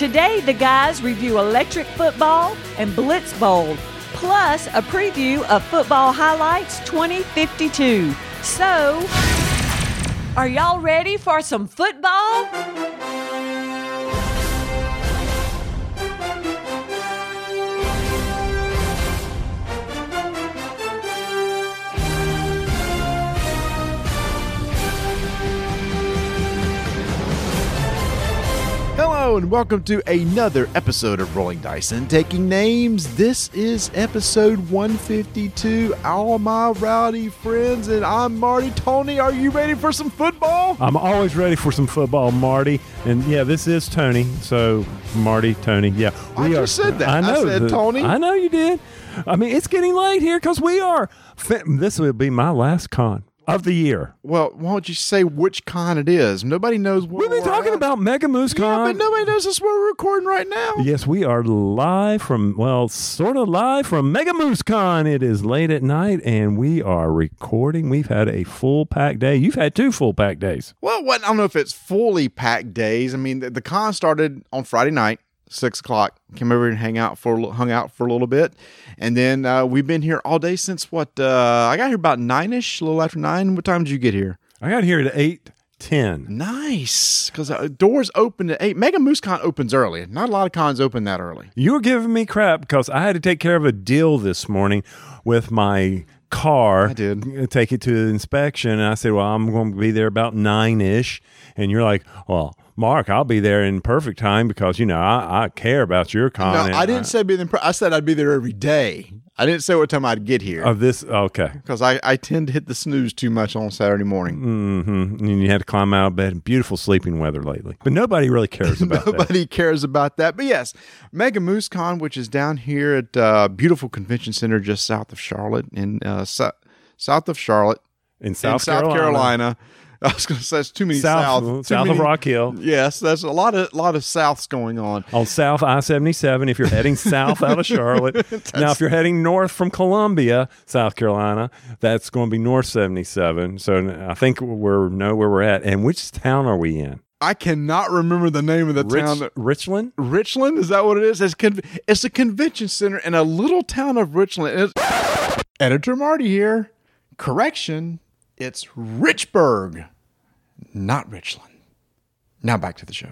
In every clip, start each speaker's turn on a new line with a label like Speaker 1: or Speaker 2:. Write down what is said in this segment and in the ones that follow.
Speaker 1: Today, the guys review Electric Football and Blitz Bowl, plus a preview of Football Highlights 2052. So, are y'all ready for some football?
Speaker 2: Hello and welcome to another episode of Rolling Dice and Taking Names. This is episode 152. All my rowdy friends, and I'm Marty Tony. Are you ready for some football?
Speaker 3: I'm always ready for some football, Marty. And yeah, this is Tony. So Marty, Tony, yeah,
Speaker 2: I just said that. I said Tony.
Speaker 3: I know you did. I mean, it's getting late here because we are. This will be my last con of the year.
Speaker 2: Well, why don't you say which con it is? Nobody knows what
Speaker 3: We've been talking about Mega Moose
Speaker 2: Yeah,
Speaker 3: Con.
Speaker 2: but nobody knows this. We're recording right now.
Speaker 3: Yes, we are live from, well, sort of live from Mega Moose Con. It is late at night and we are recording. We've had a full pack day. You've had two full pack days.
Speaker 2: Well, what, I don't know if it's fully packed days. I mean, the, the con started on Friday night, six o'clock. Came over and hang out for hung out for a little bit, and then uh, we've been here all day since what? Uh, I got here about nine ish, a little after nine. What time did you get here?
Speaker 3: I got here at eight ten.
Speaker 2: Nice, because uh, doors open at eight. Mega Moose Con opens early. Not a lot of cons open that early.
Speaker 3: You were giving me crap because I had to take care of a deal this morning with my car.
Speaker 2: I did.
Speaker 3: Take it to inspection. And I said, Well, I'm going to be there about nine ish. And you're like, Well, Mark, I'll be there in perfect time because, you know, I, I care about your con.
Speaker 2: No, I didn't say be there. I said I'd be there every day. I didn't say what time I'd get here
Speaker 3: Of this, okay.
Speaker 2: because I, I tend to hit the snooze too much on Saturday morning.
Speaker 3: Mm-hmm. And you had to climb out of bed. Beautiful sleeping weather lately. But nobody really cares about that.
Speaker 2: Nobody cares about that. But yes, Mega Moose Con, which is down here at uh, beautiful convention center just south of Charlotte, in uh, so- south of Charlotte,
Speaker 3: In South,
Speaker 2: in South
Speaker 3: Carolina.
Speaker 2: I was going to say that's too many
Speaker 3: South,
Speaker 2: south,
Speaker 3: south
Speaker 2: many-
Speaker 3: of Rock Hill.
Speaker 2: Yes, that's a lot of lot of souths going on.
Speaker 3: on South I 77 if you're heading south out of Charlotte. now, if you're heading north from Columbia, South Carolina, that's going to be North 77. So I think we're know where we're at. And which town are we in?
Speaker 2: I cannot remember the name of the
Speaker 3: Rich,
Speaker 2: town. That,
Speaker 3: Richland?
Speaker 2: Richland is that what it is? It's, con- it's a convention center in a little town of Richland. Editor Marty here. Correction, it's Richburg, not Richland. Now back to the show.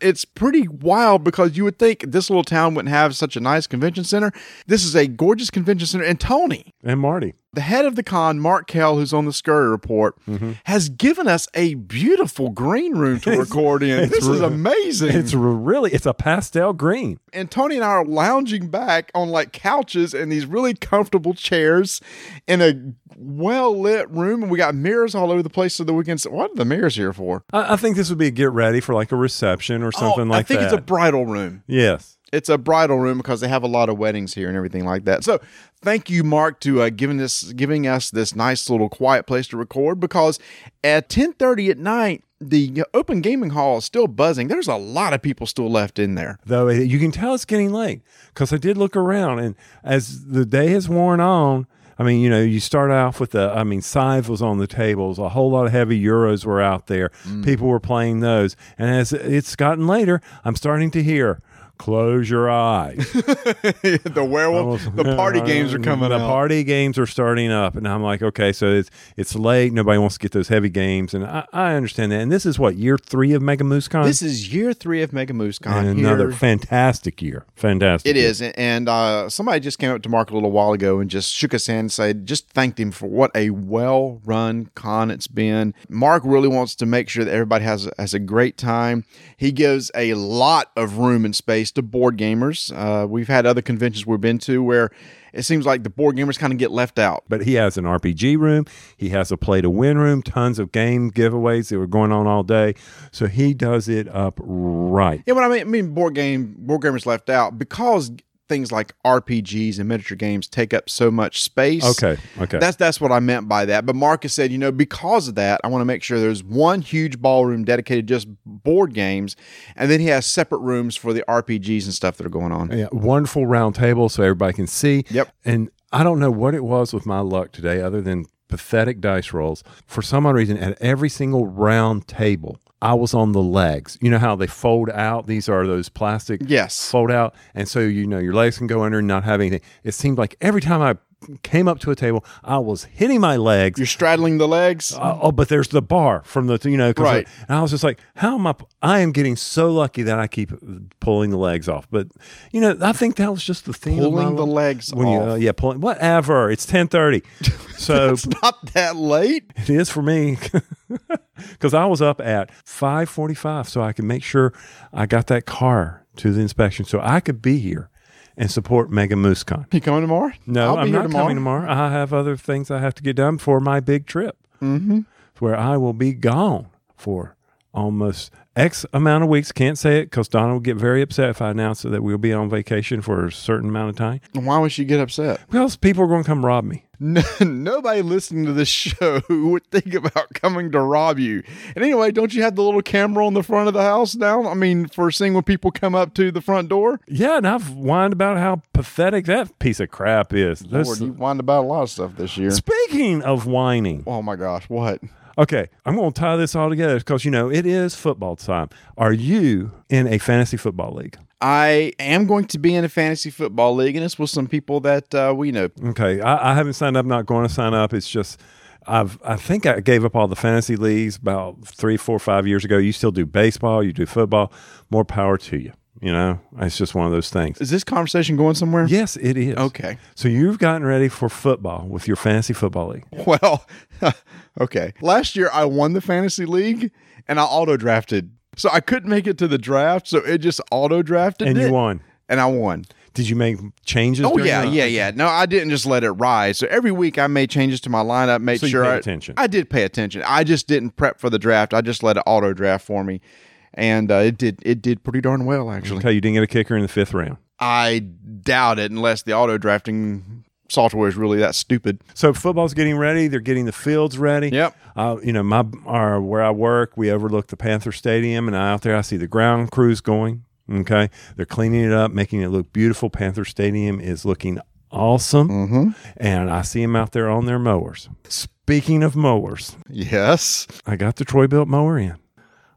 Speaker 2: It's pretty wild because you would think this little town wouldn't have such a nice convention center. This is a gorgeous convention center. And Tony,
Speaker 3: And Marty.
Speaker 2: the head of the con, Mark Kell, who's on the Scurry Report, mm-hmm. has given us a beautiful green room to record in.
Speaker 3: it's
Speaker 2: This is amazing.
Speaker 3: It's really, it's a pastel green.
Speaker 2: and Tony and I are lounging back on like couches and these really comfortable chairs in a well lit room, and we got mirrors all over the place so that we can. What are the mirrors here for?
Speaker 3: I, I think this would be a get ready for like a reception or something
Speaker 2: Oh,
Speaker 3: like that.
Speaker 2: I think
Speaker 3: that.
Speaker 2: it's a bridal room.
Speaker 3: yes.
Speaker 2: It's a bridal room because they have a lot of weddings here and everything like that. So, thank you, Mark, to uh, giving this giving us this nice little quiet place to record. Because at ten thirty at night, the open gaming hall is still buzzing. There's a lot of people still left in there.
Speaker 3: though you can tell it's getting late because I did look around and as the day has worn on, I mean, you know, you start off with the, I mean, Scythe was on the tables, a whole lot of heavy Euros were out there, mm. people were playing those, and as it's gotten later, I'm starting to hear. Close your eyes.
Speaker 2: the werewolf, the party games are coming up.
Speaker 3: The
Speaker 2: out.
Speaker 3: party games are starting up, and I'm like, okay, so it's it's late. Nobody wants to get those heavy games, and I, I understand that. And this is what year three of Mega Moose Con.
Speaker 2: This is year three of Mega Moose Con.
Speaker 3: and another
Speaker 2: here.
Speaker 3: fantastic year. Fantastic.
Speaker 2: It
Speaker 3: year.
Speaker 2: is, and uh, somebody just came up to Mark a little while ago and just shook his hand and said, just thanked him for what a well-run con it's been. Mark really wants to make sure that everybody has has a great time. He gives a lot of room and space to board gamers. Uh, we've had other conventions we've been to where it seems like the board gamers kind of get left out.
Speaker 3: But he has an RPG room. He has a play to win room, tons of game giveaways that were going on all day. So he does it up right.
Speaker 2: Yeah, but I mean, I mean, board game board gamers left out because things like RPGs and miniature games take up so much space.
Speaker 3: Okay, okay.
Speaker 2: That's that's what I meant by that. But Marcus said, you know, because of that, I want to make sure there's one huge ballroom dedicated just board games, and then he has separate rooms for the RPGs and stuff that are going on.
Speaker 3: Yeah, wonderful round table so everybody can see.
Speaker 2: Yep.
Speaker 3: And I don't know what it was with my luck today, other than pathetic dice rolls. For some odd reason, at every single round table, I was on the legs. You know how they fold out? These are those plastic
Speaker 2: Yes.
Speaker 3: fold out. And so, you know, your legs can go under and not have anything. It seemed like every time I came up to a table, I was hitting my legs.
Speaker 2: You're straddling the legs.
Speaker 3: Uh, oh, but there's the bar from the, you know
Speaker 2: Right.
Speaker 3: I- and I was just like, how am I? I am getting so lucky that I keep pulling the legs off. But, you know, I think that was just the my
Speaker 2: Pulling the legs
Speaker 3: when You, uh, yeah, pulling, whatever. It's 1030. So
Speaker 2: it's not that late.
Speaker 3: it is for me because I was up at 545 so I could make sure I got that car to the inspection so I could be here and support Mega MooseCon.
Speaker 2: You coming tomorrow?
Speaker 3: No, I'm
Speaker 2: here
Speaker 3: not
Speaker 2: tomorrow.
Speaker 3: coming tomorrow. I have other things I have to get done for my big trip, mm-hmm. where I will be gone for almost X amount of weeks. Can't say it because Donna will get very upset if I announce that we'll be on vacation for a certain amount of time.
Speaker 2: And Why would she get upset?
Speaker 3: Because people are going to come rob me.
Speaker 2: No, nobody listening to this show would think about coming to rob you. And anyway, don't you have the little camera on the front of the house now? I mean, for seeing when people come up to the front door.
Speaker 3: Yeah, and I've whined about how pathetic that piece of crap is. Those-
Speaker 2: Lord, you whined about a lot of stuff this year.
Speaker 3: Speaking of whining,
Speaker 2: Oh my gosh, what?
Speaker 3: Okay, I'm going to tie this all together because you know it is football time. Are you in a fantasy football league?
Speaker 2: I am going to be in a fantasy football league, and it's with some people that uh, we know.
Speaker 3: Okay, I, I haven't signed up. Not going to sign up. It's just I've I think I gave up all the fantasy leagues about three, four, five years ago. You still do baseball, you do football. More power to you. You know, it's just one of those things.
Speaker 2: Is this conversation going somewhere?
Speaker 3: Yes, it is.
Speaker 2: Okay.
Speaker 3: So you've gotten ready for football with your fantasy football league.
Speaker 2: Well, okay. Last year I won the fantasy league, and I auto drafted, so I couldn't make it to the draft, so it just auto drafted
Speaker 3: And
Speaker 2: it,
Speaker 3: you won.
Speaker 2: and I won.
Speaker 3: Did you make changes?
Speaker 2: Oh yeah, yeah, yeah. No, I didn't just let it rise. So every week I made changes to my lineup, made
Speaker 3: So you
Speaker 2: sure I,
Speaker 3: attention.
Speaker 2: I did pay attention. I just didn't prep for the draft. I just let it auto draft for me, and uh, it did it did pretty darn well actually.
Speaker 3: Okay, you didn't get a kicker in the fifth round.
Speaker 2: I doubt it unless the auto drafting software is really that stupid.
Speaker 3: So football's getting ready. They're getting the fields ready.
Speaker 2: Yep.
Speaker 3: Uh, you know, my our, where I work, we overlook the Panther Stadium, and out there I see the ground crews going. Okay, they're cleaning it up, making it look beautiful. Panther Stadium is looking awesome,
Speaker 2: Mm-hmm.
Speaker 3: and I see them out there on their mowers. Speaking of mowers,
Speaker 2: Yes.
Speaker 3: I got the Troy-Bilt mower in.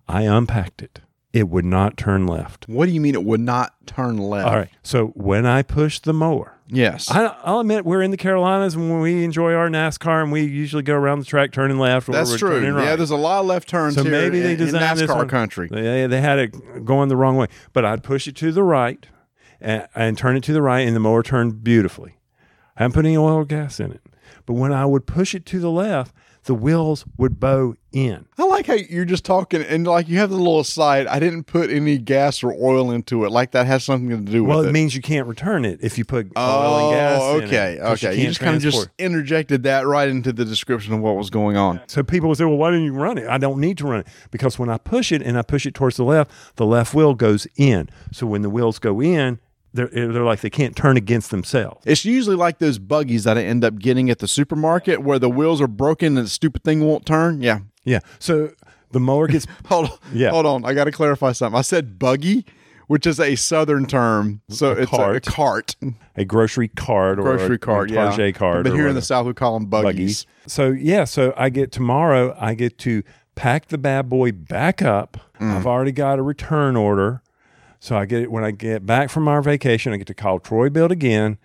Speaker 3: I unpacked it. It would not turn left.
Speaker 2: What do you mean it would not turn left?
Speaker 3: All right. So when I push the mower,
Speaker 2: Yes.
Speaker 3: I, I'll admit we're in the Carolinas and we enjoy our NASCAR and we usually go around the track turning left. Or
Speaker 2: That's true.
Speaker 3: right.
Speaker 2: Yeah, there's a lot of left turns
Speaker 3: so
Speaker 2: here
Speaker 3: maybe they
Speaker 2: in, in
Speaker 3: designed this
Speaker 2: NASCAR
Speaker 3: one-
Speaker 2: country.
Speaker 3: They, they had it going the wrong way, but I'd push it to the right and, and turn it to the right, and the mower turned beautifully. I hadn't put any oil or gas in it, but when I would push it to the left, the wheels would bow in.
Speaker 2: I like how you're just talking and like you have the little aside. I didn't put any gas or oil into it. Like that has something to do
Speaker 3: Well,
Speaker 2: with
Speaker 3: it Well,
Speaker 2: it.
Speaker 3: means you can't return it if you put
Speaker 2: Oh,
Speaker 3: oil and oh, gas. in it,
Speaker 2: okay. You,
Speaker 3: can't
Speaker 2: just kind of just interjected that right into the description of what was going on.
Speaker 3: So people will say, well, why didn't you run it? I don't need to run it because when I push it and I push it towards the left, the left wheel goes in. So when the wheels go in, they're, they're like they can't turn against themselves.
Speaker 2: It's usually like those buggies that I end up getting at the supermarket where the wheels are broken and the stupid thing won't turn. Yeah.
Speaker 3: Yeah. So the mower gets
Speaker 2: Hold on.
Speaker 3: Yeah.
Speaker 2: Hold on. I got to clarify something. I said buggy, which is a southern term. So it's
Speaker 3: cart.
Speaker 2: a cart,
Speaker 3: a grocery cart or
Speaker 2: grocery
Speaker 3: a,
Speaker 2: cart.
Speaker 3: a
Speaker 2: yeah.
Speaker 3: Cart.
Speaker 2: But here in the. South, we call them buggies.
Speaker 3: buggies. So yeah, so I get tomorrow. I get to pack the bad boy back up.
Speaker 2: Mm.
Speaker 3: I've already got a return order, so I get it when I get back from our vacation. I get to call Troy-Bilt again,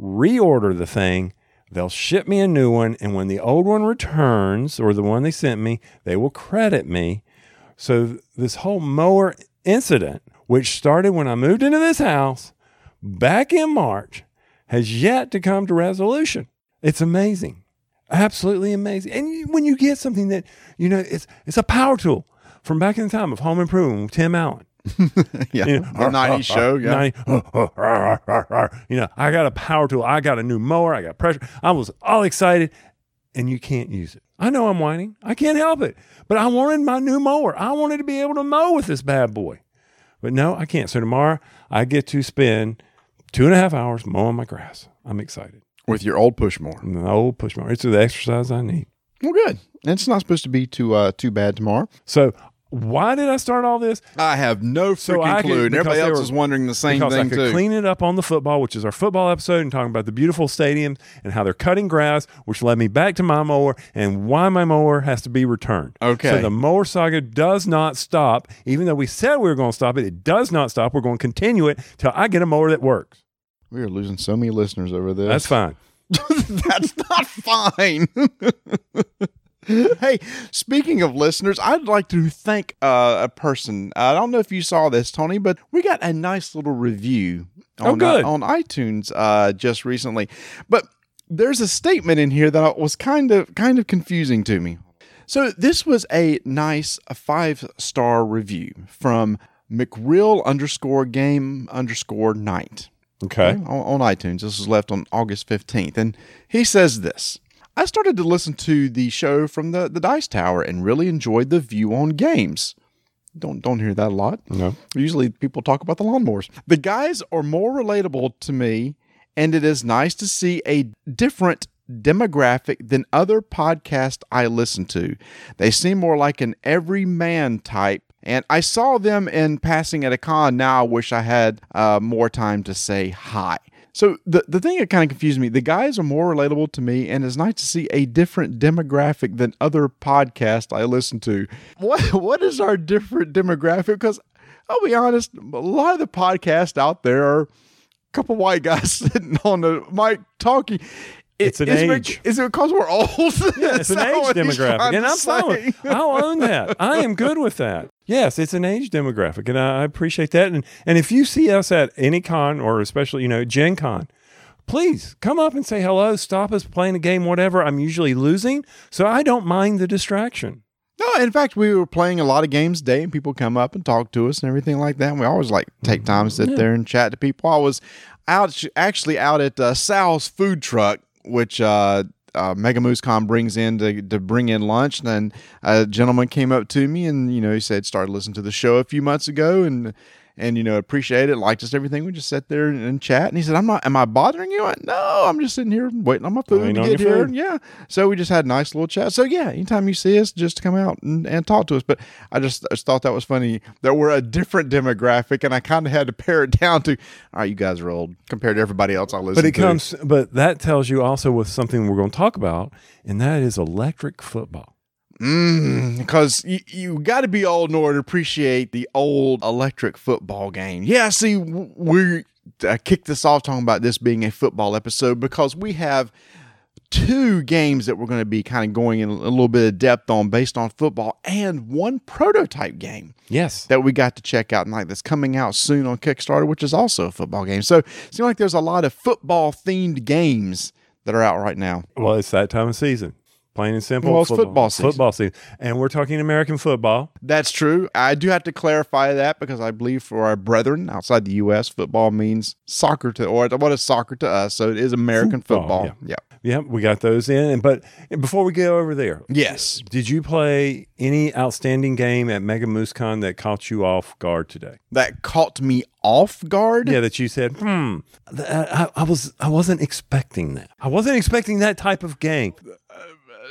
Speaker 3: reorder the thing. They'll ship me a new one, and when the old one returns or the one they sent me, they will credit me. So this whole mower incident, which started when I moved into this house back in March, has yet to come to resolution. It's amazing, absolutely amazing. And when you get something that you know, it's it's a power tool from back in the time of Home Improvement with Tim Allen.
Speaker 2: Yeah.
Speaker 3: You know,
Speaker 2: the 90s show. Yeah.
Speaker 3: 90 you know, I got a power tool. I got a new mower. I got pressure. I was all excited, and you can't use it. I know I'm whining. I can't help it. But I wanted my new mower. I wanted to be able to mow with this bad boy. But no, I can't. So tomorrow I get to spend two and a half hours mowing my grass. I'm excited.
Speaker 2: With your old push
Speaker 3: mower. The old push mower. It's the exercise I need.
Speaker 2: Well, good. It's not supposed to be too uh, too bad tomorrow.
Speaker 3: So why did I start all this?
Speaker 2: I have no freaking
Speaker 3: So I could-
Speaker 2: clue. And everybody else
Speaker 3: were-
Speaker 2: is wondering the same
Speaker 3: because I
Speaker 2: thing
Speaker 3: could
Speaker 2: too.
Speaker 3: clean it up on the football, which is our football episode, and talking about the beautiful stadiums and how they're cutting grass, which led me back to my mower and why my mower has to be returned.
Speaker 2: Okay.
Speaker 3: So the mower saga does not stop, even though we said we were going to stop it. It does not stop. We're going to continue it till I get a mower that works.
Speaker 2: we are losing so many listeners over this.
Speaker 3: That's fine.
Speaker 2: That's not fine. hey, speaking of listeners, I'd like to thank uh, a person. I don't know if you saw this, Tony, but we got a nice little review
Speaker 3: Oh,
Speaker 2: on,
Speaker 3: good.
Speaker 2: uh, on iTunes uh, just recently. But there's a statement in here that was kind of kind of confusing to me. So this was a nice five star review from McReal underscore game underscore night
Speaker 3: Okay.
Speaker 2: on, on iTunes. This was left on August 15th. And he says this I started to listen to the show from the, the Dice Tower and really enjoyed the view on games. Don't don't hear that a lot.
Speaker 3: No.
Speaker 2: Usually people talk about the lawnmowers. The guys are more relatable to me, and it is nice to see a different demographic than other podcasts I listen to. They seem more like an everyman type. And I saw them in passing at a con. Now I wish I had uh, more time to say hi. So the, the thing that kind of confused me, the guys are more relatable to me, and it's nice to see a different demographic than other podcasts I listen to. What what is our different demographic? Because I'll be honest, a lot of the podcasts out there are a couple white guys sitting on the mic talking.
Speaker 3: It's an
Speaker 2: is
Speaker 3: age.
Speaker 2: Is it because we're old?
Speaker 3: Yeah, it's an age demographic, and I'm fine. With, I'll own that. I am good with that. Yes, it's an age demographic, and I I appreciate that. And and if you see us at any con, or especially you know Gen Con, please come up and say hello. Stop us playing a game, whatever. I'm usually losing, so I don't mind the distraction.
Speaker 2: No, in fact, we were playing a lot of games today, and people come up and talk to us and everything like that. And we always like take time to sit there and chat to people. I was out, actually out at uh, Sal's food truck, which uh, uh, Mega Moose Con brings in to, to bring in lunch. And then a gentleman came up to me, and you know, he said started listening to the show a few months ago, and and you know, appreciate it, liked us everything. We just sat there and, and chat. And he said, "I'm not. Am I bothering you?" I "No, I'm just sitting here waiting on my food to get here."
Speaker 3: food.
Speaker 2: Yeah. So we just had a nice little chat. So yeah, anytime you see us, just come out and, and talk to us. But I just, I just thought that was funny that we're a different demographic, and I kind of had to pare it down to, all right, you guys are old compared to everybody else I listen
Speaker 3: But it
Speaker 2: to.
Speaker 3: comes, but that tells you also with something we're going to talk about, and that is electric football.
Speaker 2: Mm, because you, you got to be old in order to appreciate the old electric football game. Yeah, see, we kicked this off talking about this being a football episode because we have two games that we're going to be kind of going in a little bit of depth on based on football and one prototype game
Speaker 3: Yes.
Speaker 2: that we got to check out and like that's coming out soon on Kickstarter, which is also a football game. So it seems like there's a lot of football themed games that are out right now.
Speaker 3: Well, it's that time of season. Plain and simple.
Speaker 2: Well, it's football season.
Speaker 3: Football season. And we're talking American football.
Speaker 2: That's true. I do have to clarify that because I believe for our brethren outside the U.S., football means soccer to, or what is soccer to us? So it is American
Speaker 3: Football,
Speaker 2: football.
Speaker 3: yeah.
Speaker 2: Yeah.
Speaker 3: Yeah, we got those in. But before we go over there,
Speaker 2: Yes.
Speaker 3: did you play any outstanding game at Mega Moose Con that caught you off guard today?
Speaker 2: That caught me off guard.
Speaker 3: Yeah, that you said, hmm, I, I was I wasn't expecting that. I wasn't expecting that type of game.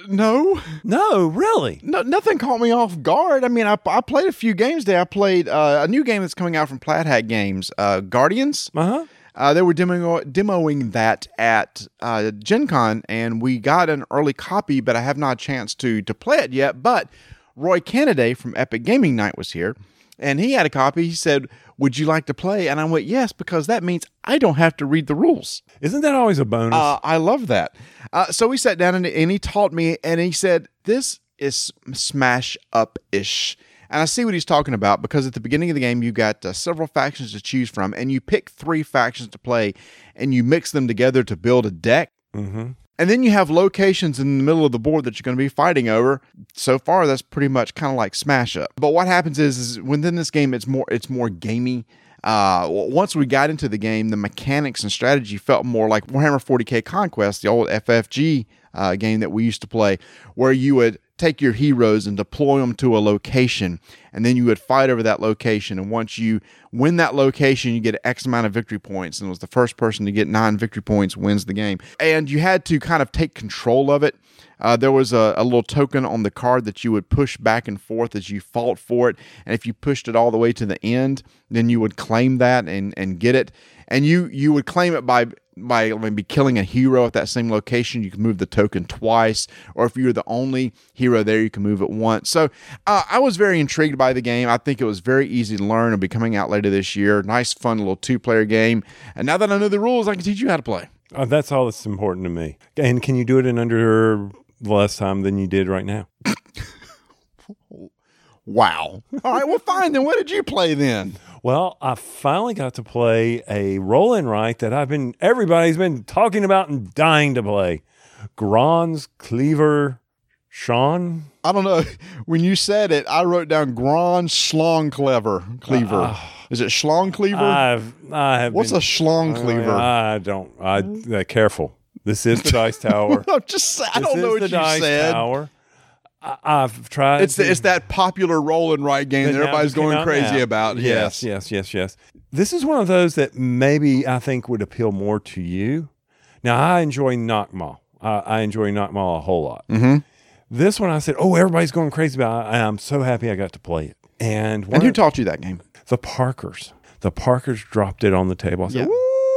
Speaker 2: No,
Speaker 3: No, really.
Speaker 2: no, nothing caught me off guard. I mean, I, I played a few games there. I played uh, a new game that's coming out from Plaid Hat Games, uh, Guardians.
Speaker 3: Uh huh.
Speaker 2: Uh, they were demoing, demoing that at uh, Gen Con, and we got an early copy, but I have not a chance to to play it yet. But Roy Kennedy from Epic Gaming Night was here, and he had a copy. He said, "Would you like to play?" And I went, "Yes," because that means I don't have to read the rules.
Speaker 3: Isn't that always a bonus?
Speaker 2: Uh, I love that. Uh, so we sat down and, and he taught me, and he said, "This is smash up ish." And I see what he's talking about because at the beginning of the game, you got uh, several factions to choose from, and you pick three factions to play, and you mix them together to build a deck.
Speaker 3: mm-hmm.
Speaker 2: And then you have locations in the middle of the board that you're going to be fighting over. So far, that's pretty much kind of like Smash Up. But what happens is, is within this game, it's more it's more gamey. Uh, once we got into the game, the mechanics and strategy felt more like Warhammer 40k Conquest, the old FFG uh, game that we used to play, where you would take your heroes and deploy them to a location, and then you would fight over that location. And once you win that location, you get X amount of victory points. And it was the first person to get nine victory points wins the game. And you had to kind of take control of it. Uh, there was a, a little token on the card that you would push back and forth as you fought for it. And if you pushed it all the way to the end, then you would claim that and, and get it. And you you would claim it by by maybe killing a hero at that same location. You can move the token twice, or if you're the only hero there, you can move it once. So uh, I was very intrigued by the game. I think it was very easy to learn. It'll be coming out later this year. Nice, fun little two player game. And now that I know the rules, I can teach you how to play.
Speaker 3: Uh, that's all that's important to me. And can you do it in under less time than you did right now?
Speaker 2: Wow. All right, well, fine. Then what did you play then?
Speaker 3: Well, I finally got to play a roll and write that I've been everybody's been talking about and dying to play. Gron's Cleaver Sean.
Speaker 2: I don't know. When you said it, I wrote down Gron Schlong Clever Cleaver. Uh, uh, is it Schlong Cleaver?
Speaker 3: I've I have
Speaker 2: What's
Speaker 3: been,
Speaker 2: a Schlong uh, Cleaver?
Speaker 3: I don't I uh, careful. This is the dice tower.
Speaker 2: I'm just I
Speaker 3: This
Speaker 2: don't know what
Speaker 3: the
Speaker 2: you
Speaker 3: dice
Speaker 2: said.
Speaker 3: tower. I, I've tried.
Speaker 2: It's the, it's that popular roll and write game that
Speaker 3: that
Speaker 2: everybody's going crazy
Speaker 3: now.
Speaker 2: about.
Speaker 3: Yes, yes, yes, yes. This is one of those that maybe I think would appeal more to you. Now, I enjoy Noch mal. I, I enjoy Noch mal a whole lot.
Speaker 2: Mm-hmm.
Speaker 3: This one, I said, "Oh, everybody's going crazy about." it. I'm so happy I got to play it. And,
Speaker 2: And who
Speaker 3: of-
Speaker 2: taught you that game?
Speaker 3: the Parkers. The Parkers dropped it on the table. I said,
Speaker 2: Yeah.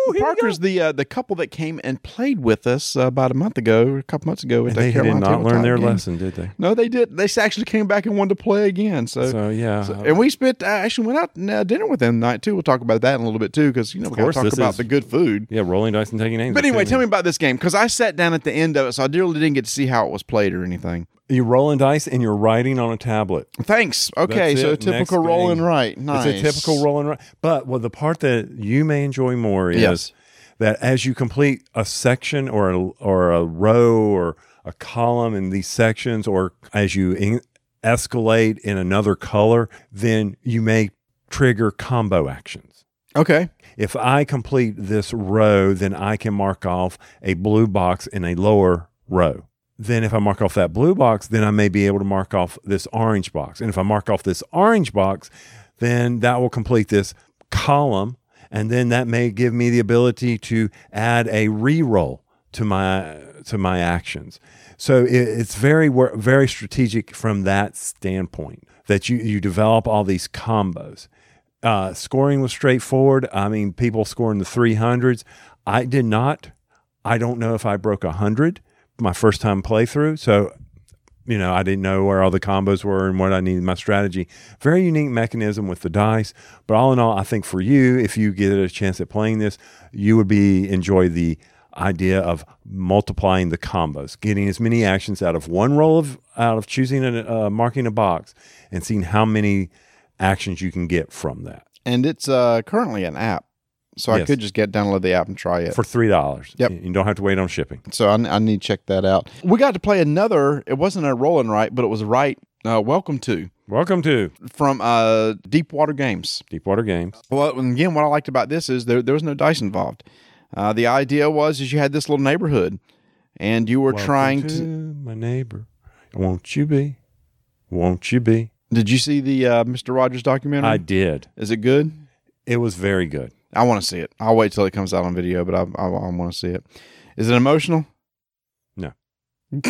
Speaker 3: "Woo, here we go."
Speaker 2: Parker's the uh, the couple that came and played with us uh, about a month ago, a couple months ago. With
Speaker 3: And
Speaker 2: the
Speaker 3: they did not learn their
Speaker 2: game.
Speaker 3: lesson, did they?
Speaker 2: No, they did. They actually came back and wanted to play again. So,
Speaker 3: So yeah,
Speaker 2: so- and we spent uh, actually went out and uh, dinner with them tonight too. We'll talk about that in a little bit too, because you know we got to talk about
Speaker 3: is-
Speaker 2: the good food.
Speaker 3: yeah, rolling dice and taking names.
Speaker 2: But anyway, tell me about this game because I sat down at the end of it, so I really didn't get to see how it was played or anything.
Speaker 3: You're rolling dice and you're writing on a tablet.
Speaker 2: Thanks. Okay,
Speaker 3: That's
Speaker 2: so
Speaker 3: it.
Speaker 2: typical
Speaker 3: Next
Speaker 2: roll
Speaker 3: thing.
Speaker 2: and write. Nice.
Speaker 3: It's a typical roll and write. But well, the part that you may enjoy more is
Speaker 2: Yes.
Speaker 3: that as you complete a section or a, or a row or a column in these sections, or as you in, escalate in another color, then you may trigger combo actions.
Speaker 2: Okay.
Speaker 3: If I complete this row, then I can mark off a blue box in a lower row. Then, if I mark off that blue box, then I may be able to mark off this orange box. And if I mark off this orange box, then that will complete this column. And then that may give me the ability to add a re-roll to my to my actions. So it, it's very very strategic from that standpoint that you you develop all these combos. Uh, scoring was straightforward. I mean, people scoring the 300s. I did not. I don't know if I broke 100 my first time playthrough. So, you know, I didn't know where all the combos were and what I needed my strategy. Very unique mechanism with the dice. But all in all, I think for you, if you get a chance at playing this, you would be enjoy the idea of multiplying the combos, getting as many actions out of one roll of out of choosing and uh, marking a box, and seeing how many actions you can get from that
Speaker 2: And it's uh, currently an app, so I could just get download the app and try it.
Speaker 3: for three dollars.
Speaker 2: Yep.
Speaker 3: you don't have to wait on shipping.
Speaker 2: so I, I need to check that out. We got to play another. It wasn't a rolling right, but it was write. Uh, welcome to
Speaker 3: Welcome to
Speaker 2: from uh, Deepwater Games.
Speaker 3: Deepwater Games.
Speaker 2: Well, and again, what I liked about this is there there was no dice involved. Uh, the idea was is you had this little neighborhood, and you were trying
Speaker 3: Welcome
Speaker 2: to.
Speaker 3: my neighbor. Won't you be? Won't you be?
Speaker 2: Did you see the uh, Mister Rogers documentary?
Speaker 3: I did.
Speaker 2: is it good?
Speaker 3: It was very good.
Speaker 2: I want to see it. I'll wait till it comes out on video, but I I, I want to see it. Is it emotional?
Speaker 3: No.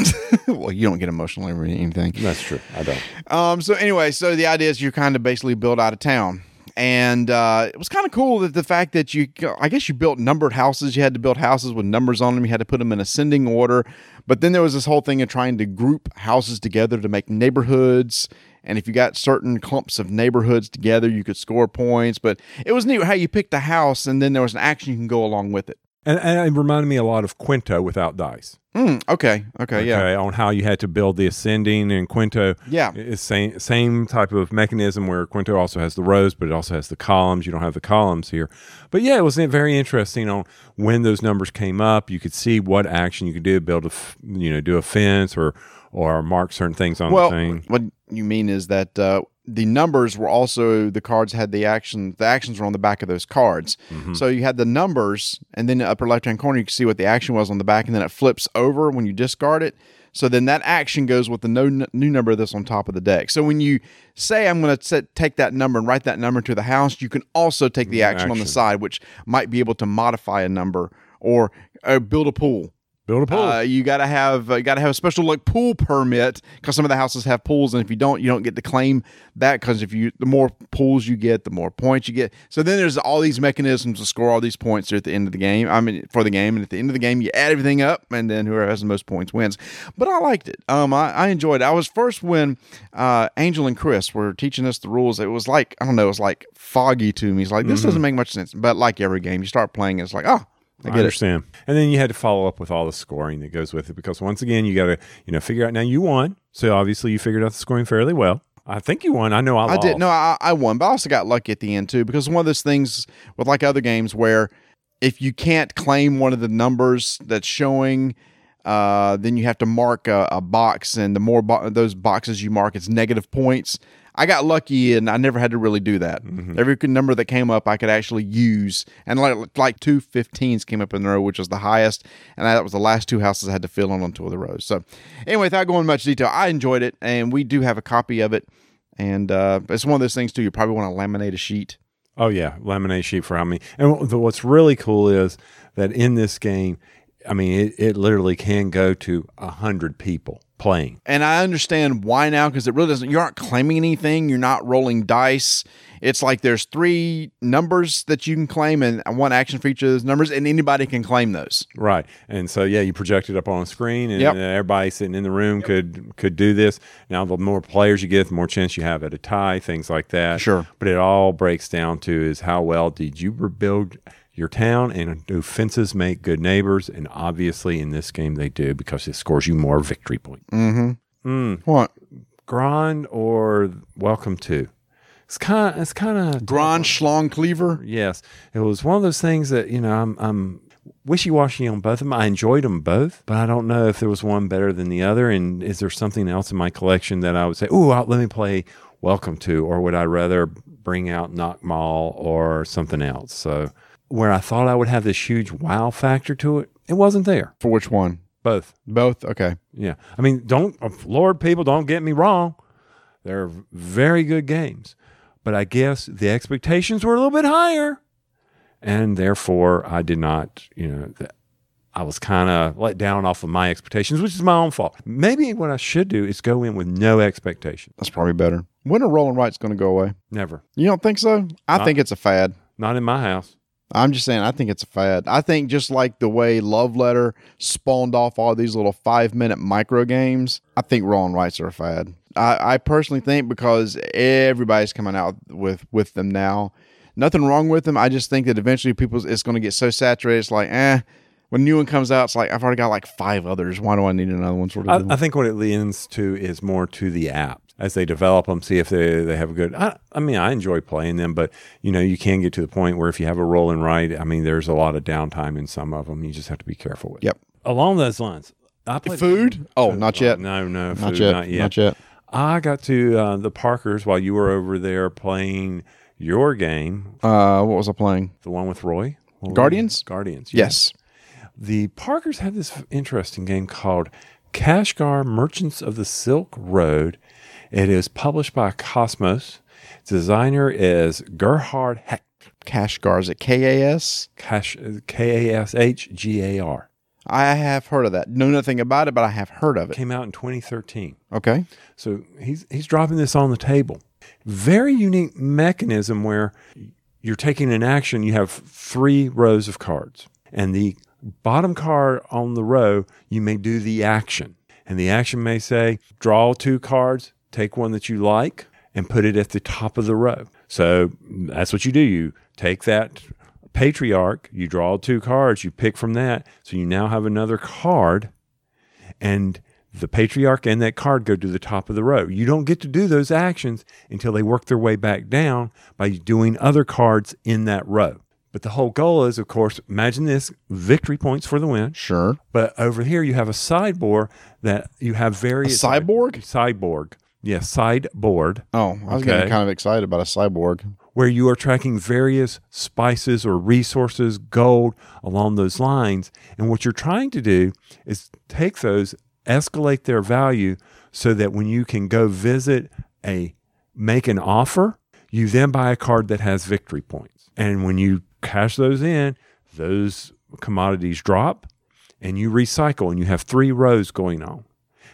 Speaker 2: well, you don't get emotional over anything.
Speaker 3: That's true. I don't.
Speaker 2: Um. So anyway, so the idea is you're kind of basically build out of town, and uh, it was kind of cool that the fact that you, I guess you built numbered houses. You had to build houses with numbers on them. You had to put them in ascending order. But then there was this whole thing of trying to group houses together to make neighborhoods. And if you got certain clumps of neighborhoods together, you could score points. But it was neat how you picked a house, and then there was an action you can go along with it.
Speaker 3: And, and it reminded me a lot of Qwinto without dice.
Speaker 2: Mm, okay. Okay. Yeah.
Speaker 3: On how you had to build the ascending and Qwinto.
Speaker 2: Yeah.
Speaker 3: It's same same type of mechanism where Qwinto also has the rows, but it also has the columns. You don't have the columns here. But yeah, it was very interesting on when those numbers came up. You could see what action you could do, build a you know do a fence or or mark certain things on
Speaker 2: Well,
Speaker 3: the thing.
Speaker 2: what you mean is that uh, the numbers were also the cards had the action. The actions were on the back of those cards. So you had the numbers, and then the upper left hand corner you can see what the action was on the back, and then it flips over when you discard it. So then that action goes with the no, new number of this on top of the deck. So when you say I'm going to take that number and write that number to the house, you can also take the action, on the side, which might be able to modify a number or uh, build a pool.
Speaker 3: Build a pool.
Speaker 2: Uh, you gotta have uh, you gotta have a special like pool permit because some of the houses have pools, and if you don't, you don't get to claim that because if you the more pools you get, the more points you get. So then there's all these mechanisms to score all these points at the end of the game. I mean, for the game, and at the end of the game, you add everything up, and then whoever has the most points wins. But I liked it. Um, I, I enjoyed it. I was first when uh, Angel and Chris were teaching us the rules. It was like I don't know, it was like foggy to me. It's like this doesn't make much sense. But like every game, you start playing, it's like oh. I
Speaker 3: I
Speaker 2: get it.
Speaker 3: understand. And then you had to follow up with all the scoring that goes with it because once again, you got to you know figure out. Now you won, so obviously you figured out the scoring fairly well. I think you won. I know I,
Speaker 2: I did. No, I, I won, but I also got lucky at the end too because one of those things with like other games where if you can't claim one of the numbers that's showing, uh, then you have to mark a, a box, and the more bo- those boxes you mark, it's negative points. I got lucky, and I never had to really do that. Every number that came up, I could actually use, and like like two 15s came up in a row, which was the highest, and that was the last two houses I had to fill in on two of the rows. So, anyway, without going much detail, I enjoyed it, and we do have a copy of it. And uh, it's one of those things too. You probably want to laminate a sheet.
Speaker 3: Oh yeah, laminate sheet for how many? And what's really cool is that in this game, I mean, it, it literally can go to a hundred people playing.
Speaker 2: And I understand why now because it really doesn't. You aren't claiming anything. You're not rolling dice. It's like there's three numbers that you can claim, and one action for each of those numbers, and anybody can claim those.
Speaker 3: Right, and so yeah, you project it up on a screen, and
Speaker 2: Yep.
Speaker 3: uh, everybody sitting in the room could could do this. Now, the more players you get, the more chance you have at a tie, things like that.
Speaker 2: Sure.
Speaker 3: but it all breaks down to is how well did you rebuild your town, and do fences make good neighbors? And obviously, in this game, they do because it scores you more victory points. Mm-hmm. Mm.
Speaker 2: What?
Speaker 3: Grand or welcome to. It's kind of it's kind of
Speaker 2: Grand Schlong Cleaver.
Speaker 3: Yes, it was one of those things that you know I'm I'm wishy washy on both of them. I enjoyed them both, but I don't know if there was one better than the other. And is there something else in my collection that I would say, oh, let me play Welcome to, or would I rather bring out Noch mal or something else? So where I thought I would have this huge wow factor to it, it wasn't there.
Speaker 2: For which one?
Speaker 3: Both.
Speaker 2: Both. Okay.
Speaker 3: Yeah. I mean, don't, Lord, people, don't get me wrong. They're very good games. But I guess the expectations were a little bit higher. And therefore, I did not, you know, I was kind of let down off of my expectations, which is my own fault. Maybe what I should do is go in with no expectations.
Speaker 2: That's probably better. When are rolling rights going to go away?
Speaker 3: Never.
Speaker 2: You don't think so? I
Speaker 3: Not-
Speaker 2: think it's a fad.
Speaker 3: Not in my house.
Speaker 2: I'm just saying, I think it's a fad. I think just like the way Love Letter spawned off all these little five minute micro games, I think rolling rights are a fad. I, I personally think because everybody's coming out with with them now. Nothing wrong with them. I just think that eventually people it's going to get so saturated. It's like, eh. When a new one comes out, it's like I've already got like five others. Why do I need another one? Sort of.
Speaker 3: I. I think what it leans to is more to the app as they develop them, see if they, they have a good. I, I mean, I enjoy playing them, but you know, you can get to the point where if you have a roll and ride, I mean, there's a lot of downtime in some of them. You just have to be careful with.
Speaker 2: Yep.
Speaker 3: Along those lines, I played
Speaker 2: Food? Oh, not yet.
Speaker 3: No, no,
Speaker 2: not yet.
Speaker 3: not yet.
Speaker 2: Not yet.
Speaker 3: I got to uh, the Parkers while you were over there playing your game,
Speaker 2: Uh, what was I playing?
Speaker 3: the one with Roy. What?
Speaker 2: Guardians?
Speaker 3: Guardians. yeah.
Speaker 2: Yes.
Speaker 3: The Parkers had this interesting game called Kashgar Merchants of the Silk Road. It is published by Kosmos. Designer is Gerhard Hecht.
Speaker 2: Kashgar. Is it K A S?
Speaker 3: Kash, K A S H G A R.
Speaker 2: I have heard of that. Know nothing about it, but I have heard of it.
Speaker 3: Came out in 2013.
Speaker 2: Okay.
Speaker 3: So he's he's dropping this on the table. Very unique mechanism where you're taking an action. You have three rows of cards, and the bottom card on the row you may do the action, and the action may say draw two cards, take one that you like, and put it at the top of the row. So that's what you do. You take that patriarch, you draw two cards, you pick from that, so you now have another card and the patriarch and that card go to the top of the row. You don't get to do those actions until they work their way back down by doing other cards in that row. But the whole goal is, of course, imagine this victory points for the win.
Speaker 2: Sure.
Speaker 3: But over here, you have a sideboard that you have various
Speaker 2: cyborg?
Speaker 3: cyborg. Yeah, sideboard.
Speaker 2: Oh, I was
Speaker 3: Okay.
Speaker 2: getting kind of excited about a cyborg.
Speaker 3: where you are tracking various spices or resources, gold, along those lines. And what you're trying to do is take those, escalate their value so that when you can go visit a make an offer, you then buy a card that has victory points. And when you cash those in, those commodities drop and you recycle and you have three rows going on.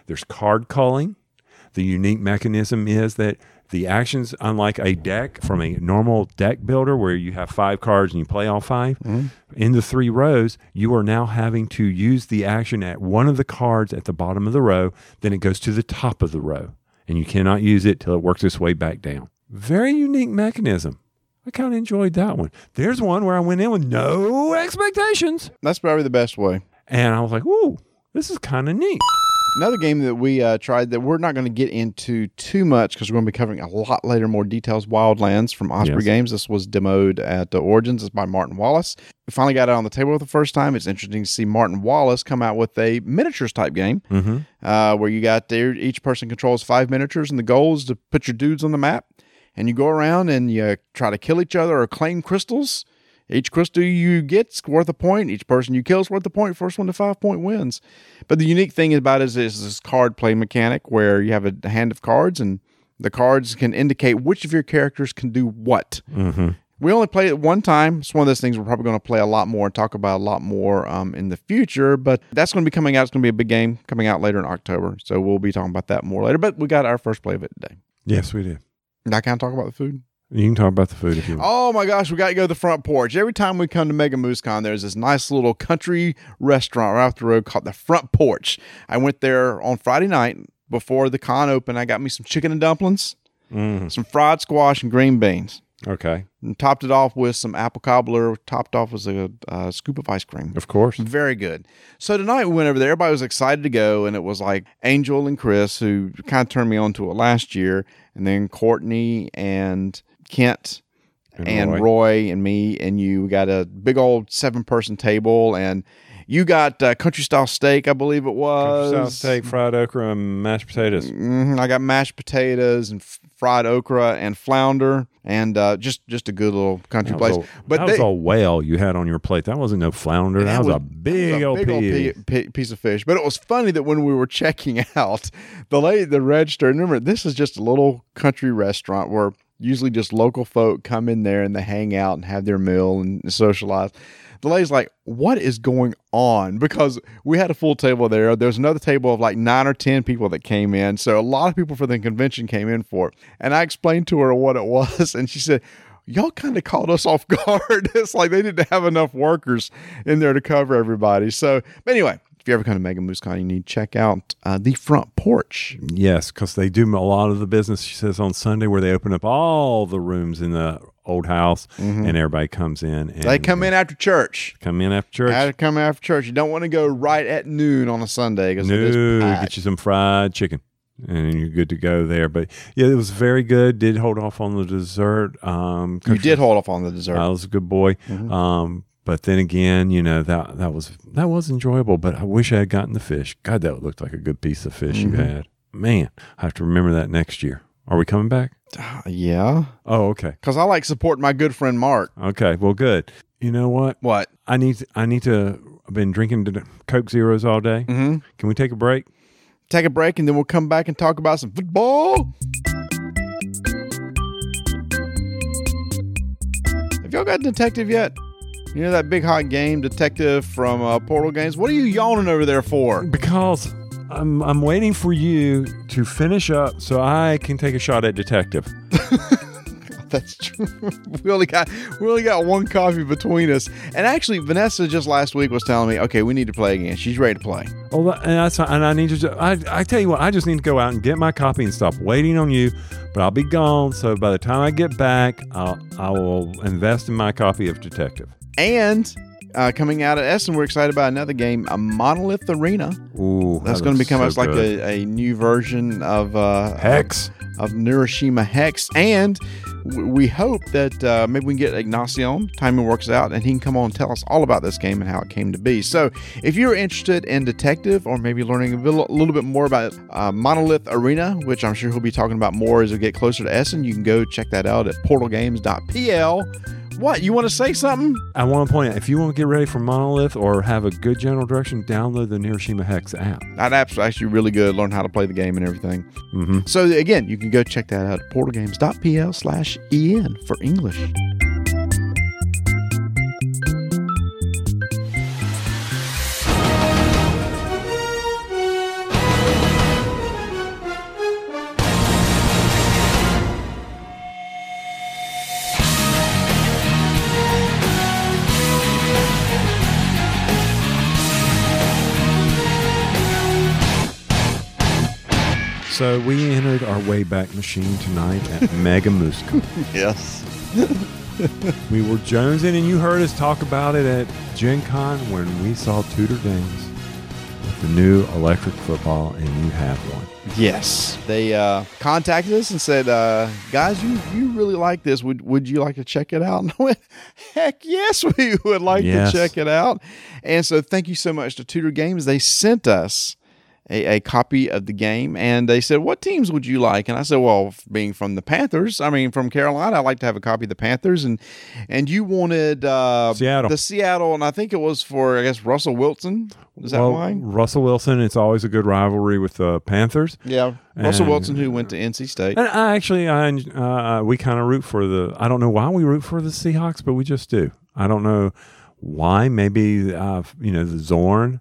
Speaker 3: There's card calling. The unique mechanism is that the actions, unlike a deck from a normal deck builder where you have five cards and you play all 5 mm-hmm. in the three rows, you are now having to use the action at one of the cards at the bottom of the row. Then it goes to the top of the row, and you cannot use it till it works its way back down. Very unique mechanism. I kind of enjoyed that one. There's one where I went in with no expectations,
Speaker 2: That's probably the best way.
Speaker 3: and I was like, "Ooh, this is kind of neat."
Speaker 2: Another game that we uh, tried that we're not going to get into too much because we're going to be covering a lot later, more details. Wildlands from Osprey
Speaker 3: Yes.
Speaker 2: Games. This was demoed at uh, Origins. It's by Martin Wallace. We finally got it on the table for the first time. It's interesting to see Martin Wallace come out with a miniatures type game
Speaker 3: Mm-hmm.
Speaker 2: uh, where you got there, each person controls five miniatures, and the goal is to put your dudes on the map. And you go around and you try to kill each other or claim crystals. Each crystal you get's worth a point. Each person you kill is worth a point. First one to five point wins. But the unique thing about it is, is this card play mechanic where you have a hand of cards and the cards can indicate which of your characters can do what.
Speaker 3: Mm-hmm.
Speaker 2: We only played it one time. It's one of those things we're probably going to play a lot more and talk about a lot more um, in the future. But that's going to be coming out. It's going to be a big game coming out later in October. So we'll be talking about that more later. But we got our first play of it today.
Speaker 3: Yes, we did.
Speaker 2: I can't talk about the food.
Speaker 3: You can talk about the food if you want.
Speaker 2: Oh my gosh, we got to go to the front porch. Every time we come to Mega Moose Con, there's this nice little country restaurant right off the road called the Front Porch. I went there on Friday night before the con opened. I got me some chicken and dumplings,
Speaker 3: Mm,
Speaker 2: some fried squash, and green beans.
Speaker 3: okay,
Speaker 2: And topped it off with some apple cobbler. Topped off with a uh, scoop of ice cream.
Speaker 3: of course.
Speaker 2: Very good. So tonight we went over there. Everybody was excited to go, and it was like Angel and Chris who kind of turned me on to it last year, and then Courtney and Kent
Speaker 3: And
Speaker 2: and,
Speaker 3: Roy.
Speaker 2: Roy. and me and you. We got a big old seven person table, and you got uh, country style steak, I believe it was.
Speaker 3: South steak, fried okra, and mashed potatoes.
Speaker 2: Mhm. I got mashed potatoes and f- fried okra and flounder, and uh, just just a good little country
Speaker 3: That
Speaker 2: place.
Speaker 3: a,
Speaker 2: but
Speaker 3: that
Speaker 2: they,
Speaker 3: was a whale you had on your plate. That wasn't no flounder. That, was, a
Speaker 2: was-
Speaker 3: big
Speaker 2: a
Speaker 3: old
Speaker 2: big old pi- piece of fish. But it was funny that when we were checking out, the lady, the register, and remember, this is just a little country restaurant where usually just local folk come in there and they hang out and have their meal and socialize. The lady's like, What is going on? Because we had a full table there. There's another table of like nine or 10 people that came in. So a lot of people for the convention came in for it. And I explained to her what it was. And she said, y'all kind of caught us off guard. it's like they didn't have enough workers in there to cover everybody. So, anyway, if you ever come to Mega Moose Con, you need to check out uh, the front porch.
Speaker 3: Yes, because they do a lot of the business. She says on Sunday where they open up all the rooms in the old house, and everybody comes in. And
Speaker 2: Mm-hmm. They come in after church.
Speaker 3: come in after church.
Speaker 2: Had to come after church. You don't want to go right at noon on a Sunday because
Speaker 3: No, get you some fried chicken, and you're good to go there. But yeah, it was very good. Did hold off on the dessert. Um,
Speaker 2: You did hold off on the dessert.
Speaker 3: I was a good boy.
Speaker 2: Mm-hmm.
Speaker 3: Um, but then again, you know that that was that was enjoyable. But I wish I had gotten the fish. God, that looked like a good piece of fish
Speaker 2: Mm-hmm.
Speaker 3: you had. Man, I have to remember that next year. Are we coming back?
Speaker 2: Uh, yeah,
Speaker 3: Oh, okay,
Speaker 2: because I like supporting my good friend Mark.
Speaker 3: okay. Well, good. You know what?
Speaker 2: What?
Speaker 3: I need I need to. I've been drinking Coke Zeros all day.
Speaker 2: Mm-hmm.
Speaker 3: Can we take a break?
Speaker 2: Take a break and then we'll come back and talk about some football. Have y'all got Detective yet? You know that big hot game, Detective from uh, Portal Games? What are you yawning over there for?
Speaker 3: Because I'm I'm waiting for you to finish up so I can take a shot at detective.
Speaker 2: That's true. we only got we only got one coffee between us. And actually, Vanessa just last week was telling me, okay, we need to play again. She's ready to play.
Speaker 3: Well, and that's and I need to. I I tell you what, I just need to go out and get my copy and stop waiting on you. But I'll be gone, so by the time I get back, I'll I will invest in my copy of Detective.
Speaker 2: And uh, coming out at Essen, we're excited about another game, a Monolith Arena.
Speaker 3: Ooh,
Speaker 2: That's
Speaker 3: that
Speaker 2: going to become
Speaker 3: so
Speaker 2: us like a, a new version of uh,
Speaker 3: Hex.
Speaker 2: of Neuroshima Hex, and we hope that uh, maybe we can get Ignacy, timing works out, and he can come on and tell us all about this game and how it came to be. So, if you're interested in Detective or maybe learning a little, a little bit more about uh, Monolith Arena, which I'm sure he'll be talking about more as we get closer to Essen, you can go check that out at portalgames.pl. What, you want to say something?
Speaker 3: I want to point out if you want to get ready for Monolith or have a good general direction, download the Neuroshima Hex app.
Speaker 2: That app's actually really good. Learn how to play the game and everything.
Speaker 3: Mm-hmm.
Speaker 2: So again, you can go check that out at portalgames.pl en for English.
Speaker 3: So we entered our Wayback Machine tonight at Mega Moose
Speaker 2: Yes.
Speaker 3: We were jonesing, and you heard us talk about it at Gen Con when we saw Tudor Games with the new electric football, and you have one.
Speaker 2: Yes. They uh, contacted us and said, uh, guys, you, you really like this. Would would you like to check it out? And I went, heck yes, we would like
Speaker 3: Yes.
Speaker 2: to check it out. And so thank you so much to Tudor Games. They sent us a, a copy of the game and they said, What teams would you like? And I said, Well, being from the Panthers, I mean from Carolina, I'd like to have a copy of the Panthers and and you wanted uh
Speaker 3: Seattle.
Speaker 2: the Seattle and I think it was for I guess Russell Wilson. Is that
Speaker 3: Well,
Speaker 2: why?
Speaker 3: Russell Wilson, it's always a good rivalry with the Panthers.
Speaker 2: Yeah. Russell Wilson who went to NC State.
Speaker 3: And I actually, I uh, we kind of root for the. I don't know why we root for the Seahawks, but we just do. I don't know why. Maybe uh, you know the Zorn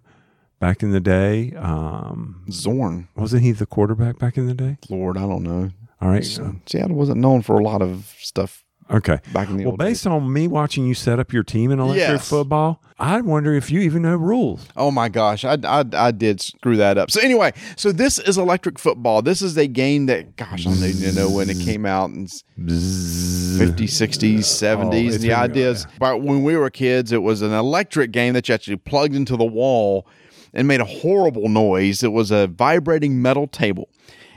Speaker 3: back in the day. Um,
Speaker 2: Zorn.
Speaker 3: wasn't he the quarterback back in the day?
Speaker 2: Lord, I don't know.
Speaker 3: All right.
Speaker 2: Seattle wasn't known for a lot of stuff
Speaker 3: Okay.
Speaker 2: back in the
Speaker 3: Well,
Speaker 2: old days.
Speaker 3: based on me watching you set up your team in electric
Speaker 2: Yes.
Speaker 3: football, I wonder if you even know rules.
Speaker 2: Oh my gosh, I, I, I did screw that up. So anyway, so this is electric football. This is a game that, gosh, I don't even know when it came out in 50s, 60s, 70s.
Speaker 3: Oh, it's
Speaker 2: the idea is, but when we were kids, it was an electric game that you actually plugged into the wall and made a horrible noise. It was a vibrating metal table.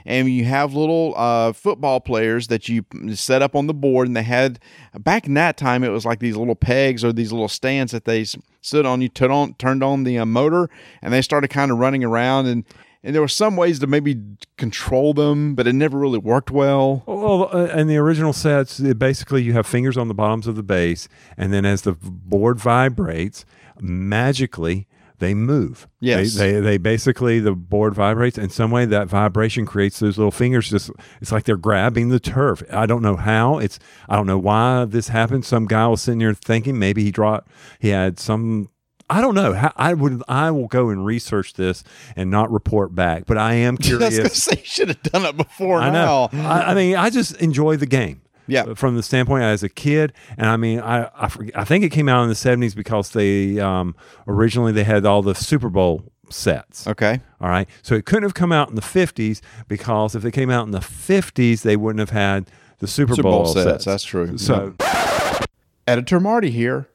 Speaker 2: And you have little uh, football players that you set up on the board, and they had back in that time it was like these little pegs or these little stands that they stood on. You turned on turned on the uh, motor, and they started kind of running around. and And there were some ways to maybe control them, but it never really worked well.
Speaker 3: Well, uh, in the original sets, basically you have fingers on the bottoms of the base, and then as the board vibrates, magically they move.
Speaker 2: Yes.
Speaker 3: they, they they basically the board vibrates in some way. That vibration creates those little fingers. Just it's like they're grabbing the turf. I don't know how. It's I don't know why this happened. Some guy was sitting there thinking maybe he dropped. He had some. I don't know. I would. I will go and research this and not report back. But I am
Speaker 2: I was
Speaker 3: curious.
Speaker 2: say you should have done it before
Speaker 3: I know.
Speaker 2: now.
Speaker 3: I, I mean, I just enjoy the game.
Speaker 2: Yeah.
Speaker 3: Uh, From the standpoint as a kid, and I mean, I I, forg- I think it came out in the '70s because they um, originally they had all the Super Bowl sets.
Speaker 2: Okay.
Speaker 3: All right, so it couldn't have come out in the '50s because if it came out in the '50s, they wouldn't have had the Super,
Speaker 2: Super Bowl
Speaker 3: Bowl,
Speaker 2: sets, that's true.
Speaker 3: So
Speaker 2: Editor Marty here.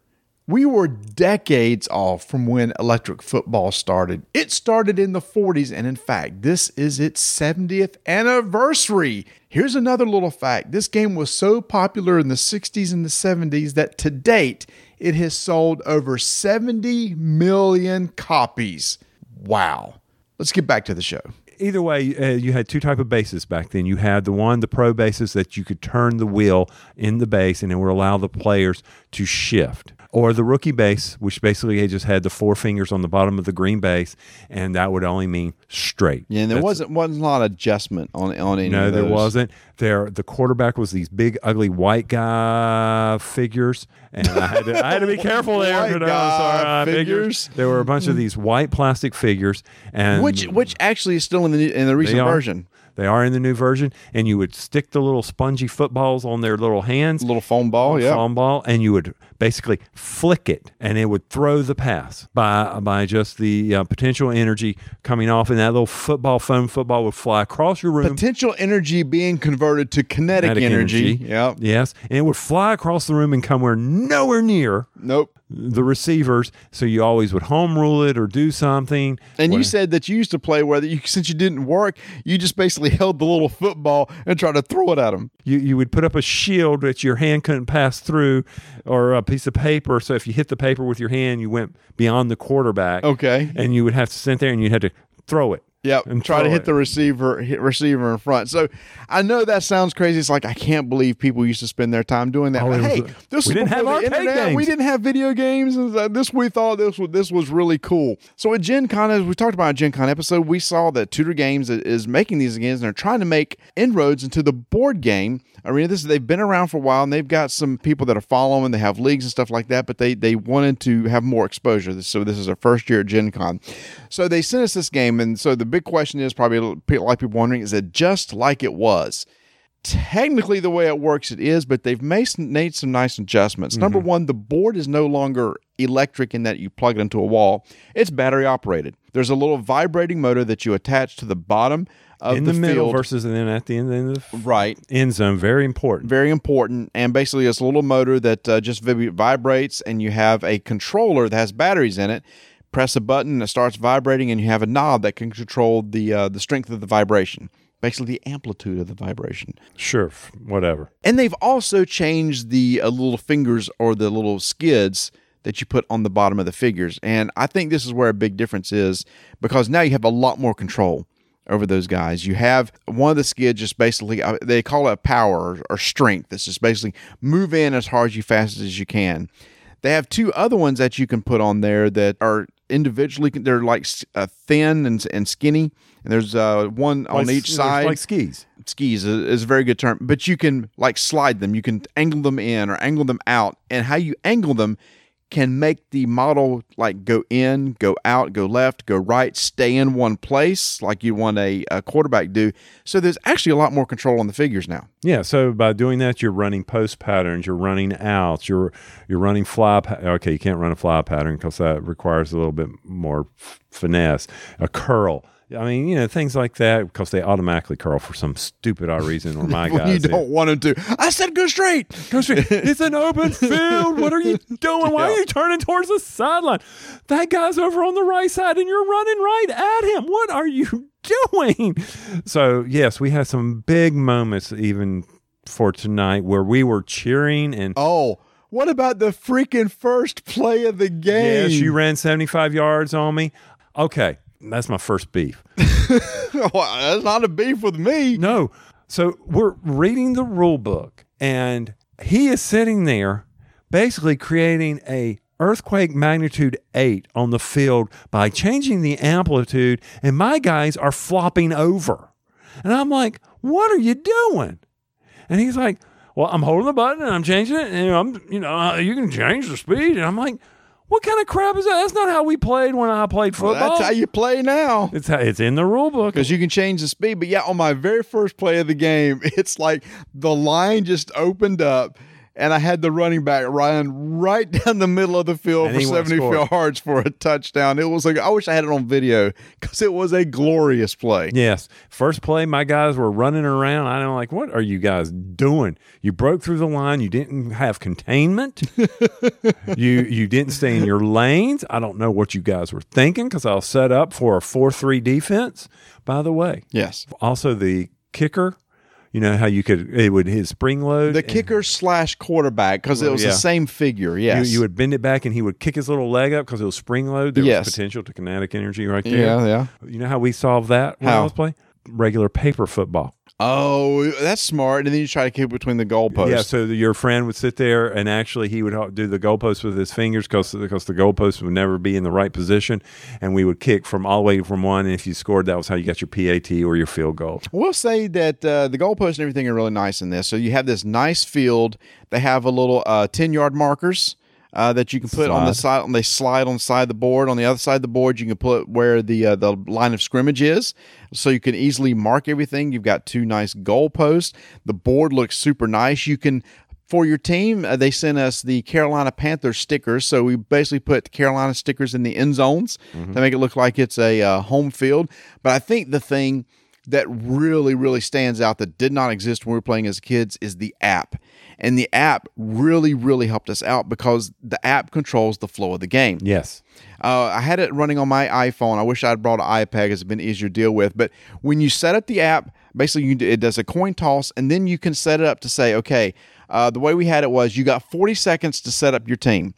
Speaker 2: We were decades off from when electric football started. It started in the 40s, and in fact, this is its 70th anniversary. Here's another little fact this game was so popular in the 60s and the 70s that to date, it has sold over 70 million copies. Wow. Let's get back to the show.
Speaker 3: either way, uh, you had two type of bases back then. You had the one, the pro bases that you could turn the wheel in the base and it would allow the players to shift. Or the rookie base, which basically they just had the four fingers on the bottom of the green base, and that would only mean straight.
Speaker 2: Yeah, and there
Speaker 3: That's-
Speaker 2: wasn't wasn't a lot of adjustment on on any of those.
Speaker 3: no, there wasn't. There, the quarterback was these big, ugly white guy figures, and I had to, I had to be careful there.
Speaker 2: White guy
Speaker 3: sorry, uh,
Speaker 2: figures.
Speaker 3: There were a bunch of these white plastic figures, and
Speaker 2: Which which actually is still in the in the recent
Speaker 3: are.
Speaker 2: version.
Speaker 3: They are in the new version, and you would stick the little spongy footballs on their little hands,
Speaker 2: Little foam ball, yeah.
Speaker 3: foam ball, and you would basically flick it, and it would throw the pass by by just the uh, potential energy coming off, and that little football foam football would fly across your room.
Speaker 2: Potential energy being converted to kinetic,
Speaker 3: kinetic
Speaker 2: energy. Yep.
Speaker 3: Yes, and it would fly across the room and come where nowhere near
Speaker 2: Nope.
Speaker 3: The receivers. So you always would home rule it or do something.
Speaker 2: And you said that you used to play where you, since you didn't work, you just basically held the little football and tried to throw it at them.
Speaker 3: you, you would put up a shield that your hand couldn't pass through or a piece of paper. So if you hit the paper with your hand, you went beyond the quarterback.
Speaker 2: Okay.
Speaker 3: And you would have to sit there and you had to throw it.
Speaker 2: Yep,
Speaker 3: And
Speaker 2: try to hit
Speaker 3: it.
Speaker 2: the receiver hit receiver in front. So I know that sounds crazy. It's like I can't believe people used to spend their time doing that.
Speaker 3: Oh,
Speaker 2: But hey,
Speaker 3: a-
Speaker 2: this
Speaker 3: we didn't have
Speaker 2: the
Speaker 3: arcade
Speaker 2: internet. We didn't have video games, uh, this we thought this was this was really cool. So at Gen Con, as we talked about in Gen Con episode, we saw that Tudor Games is- is making these games, and they're trying to make inroads into the board game arena. This they've been around for a while, and they've got some people that are following. They have leagues and stuff like that, but they they wanted to have more exposure. So this is their first year at Gen Con. So they sent us this game, and so the big question is probably a lot of people wondering: Is it just like it was? Technically, the way it works, it is, but they've made some, made some nice adjustments. Number one, the board is no longer electric in that you plug it into a wall; it's battery operated. There's a little vibrating motor that you attach to the bottom of
Speaker 3: in
Speaker 2: the,
Speaker 3: the, middle
Speaker 2: field.
Speaker 3: versus and then at the end, end of the
Speaker 2: right,
Speaker 3: end zone. Very important.
Speaker 2: very important. And basically, it's a little motor that uh, just vib- vibrates, and you have a controller that has batteries in it. Press a button, and it starts vibrating, and you have a knob that can control the uh, the strength of the vibration, basically the amplitude of the vibration.
Speaker 3: Sure, whatever.
Speaker 2: And they've also changed the uh, little fingers or the little skids that you put on the bottom of the figures. And I think this is where a big difference is because now you have a lot more control over those guys. You have one of the skids just basically, uh, they call it power or, or strength. It's just basically move in as hard as you fast as you can. They have two other ones that you can put on there that are individually, they're like uh, thin and, and skinny. And there's uh, one on
Speaker 3: Like-
Speaker 2: each side
Speaker 3: like skis.
Speaker 2: skis is, is a very good term, but you can like slide them. You can angle them in or angle them out, and how you angle them can make the model like go in, go out, go left, go right, stay in one place, like you want a, a quarterback do. So there's actually a lot more control on the figures now.
Speaker 3: Yeah, so by doing that, you're running post patterns, you're running outs, you're you're running fly. Okay, you can't run a fly pattern because that requires a little bit more finesse. A curl. I mean, you know, things like that because they automatically curl for some stupid odd reason. Or my guys,
Speaker 2: you
Speaker 3: do.
Speaker 2: don't want them to. I said go straight.
Speaker 3: Go straight. It's an open field. What are you doing? Why are you turning towards the sideline? That guy's over on the right side and you're running right at him. What are you doing? So, yes, we had some big moments even for tonight where we were cheering and
Speaker 2: Oh, what about the freaking first play of the game?
Speaker 3: yes, you ran 75 yards on me. Okay, that's my first beef.
Speaker 2: Well, That's not a beef with me.
Speaker 3: No. So we're reading the rule book, and he is sitting there basically creating a earthquake magnitude 8 on the field by changing the amplitude and my guys are flopping over and i'm like what are you doing and he's like well i'm holding the button and i'm changing it and i'm you know uh, you can change the speed and i'm like what kind of crap is that that's not how we played when i played
Speaker 2: Well,
Speaker 3: football
Speaker 2: that's how you play now.
Speaker 3: it's, how, it's in the rule book
Speaker 2: because you can change the speed. But yeah, on my very first play of the game, it's like the line just opened up. And I had the running back run right down the middle of the field
Speaker 3: And
Speaker 2: for 70 yards for a touchdown. It was like, I wish I had it on video because it was a glorious play.
Speaker 3: Yes. First play, my guys were running around. I'm like, what are you guys doing? You broke through the line. You didn't have containment. you you didn't stay in your lanes. I don't know what you guys were thinking because I was set up for a 4 3 defense. By the way,
Speaker 2: Yes.
Speaker 3: also the kicker, you know how you could, it would his spring load.
Speaker 2: The
Speaker 3: and
Speaker 2: kicker slash quarterback because it was
Speaker 3: Yeah.
Speaker 2: the same figure.
Speaker 3: You,
Speaker 2: Yes.
Speaker 3: you would bend it back and he would kick his little leg up because it was spring load. There
Speaker 2: Yes.
Speaker 3: was potential to kinetic energy right there.
Speaker 2: yeah, yeah.
Speaker 3: You know how we solved that when I was playing? Regular paper football.
Speaker 2: Oh, that's smart. And then you try to keep between the goalposts.
Speaker 3: Yeah, so the, your friend would sit there, and actually he would do the goalpost with his fingers because because the goalpost would never be in the right position, and we would kick from all the way from one. And if you scored, that was how you got your PAT or your field goal.
Speaker 2: We'll say that uh, the goalposts and everything are really nice in this. So you have this nice field. They have a little uh, ten yard markers uh, that you can put on the side. On they slide on the side of the board. On the other side of the board, you can put where the uh, the line of scrimmage is, so you can easily mark everything. You've got two nice goalposts. The board looks super nice. You can. For your team, uh, they sent us the Carolina Panthers stickers. So we basically put Carolina stickers in the end zones to make it look like it's a uh, home field. But I think the thing that really, really stands out that did not exist when we were playing as kids is the app. And the app really, really helped us out because the app controls the flow of the game.
Speaker 3: Yes.
Speaker 2: Uh, I had it running on my iPhone. I wish I'd brought an iPad. It's been easier to deal with. But when you set up the app, basically you, it does a coin toss, and then you can set it up to say, okay, uh, the way we had it was you got 40 seconds to set up your team.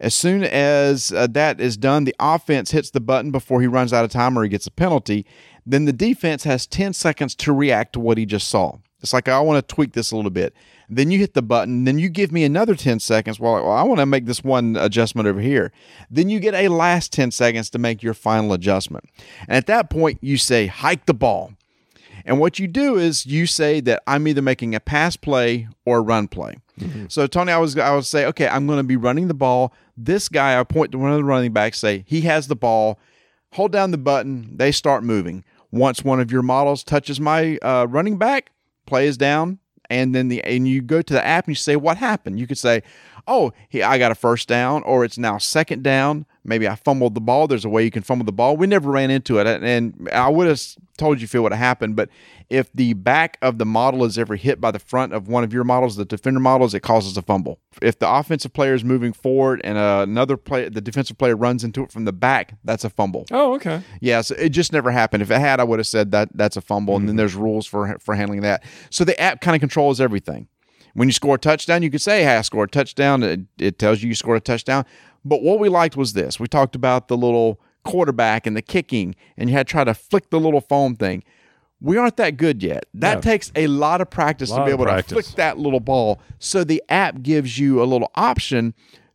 Speaker 2: As soon as uh, that is done, the offense hits the button before he runs out of time or he gets a penalty. Then the defense has 10 seconds to react to what he just saw. It's like, I want to tweak this a little bit. Then you hit the button. Then you give me another 10 seconds. Well, well I want to make this one adjustment over here. Then you get a last 10 seconds to make your final adjustment. And at that point, you say, hike the ball. And what you do is you say that I'm either making a pass play or a run play. Mm-hmm. So Tony, I was I would say, okay, I'm going to be running the ball. This guy, I point to one of the running backs, say he has the ball. Hold down the button. They start moving. Once one of your models touches my uh, running back, play is down, and then the and you go to the app and you say what happened. You could say, "Oh, he, I got a first down," or it's now second down. Maybe I fumbled the ball. There's a way you can fumble the ball. We never ran into it, and I would have told you feel what happened. But if the back of the model is ever hit by the front of one of your models, the defender models, it causes a fumble. If the offensive player is moving forward and uh, another player, the defensive player runs into it from the back, that's a fumble.
Speaker 3: Oh, okay.
Speaker 2: Yeah, so it just never happened. If it had, I would have said that that's a fumble, mm-hmm. and then there's rules for for handling that. So the app kind of controls everything. When you score a touchdown, you could say, "Hey, I scored a touchdown." It, it tells you you scored a touchdown. But what we liked was this. We talked about the little quarterback and the kicking, and you had to try to flick the little foam thing. We aren't that good yet. That no. takes a lot of practice lot to be able to flick that little ball. So the app gives you a little option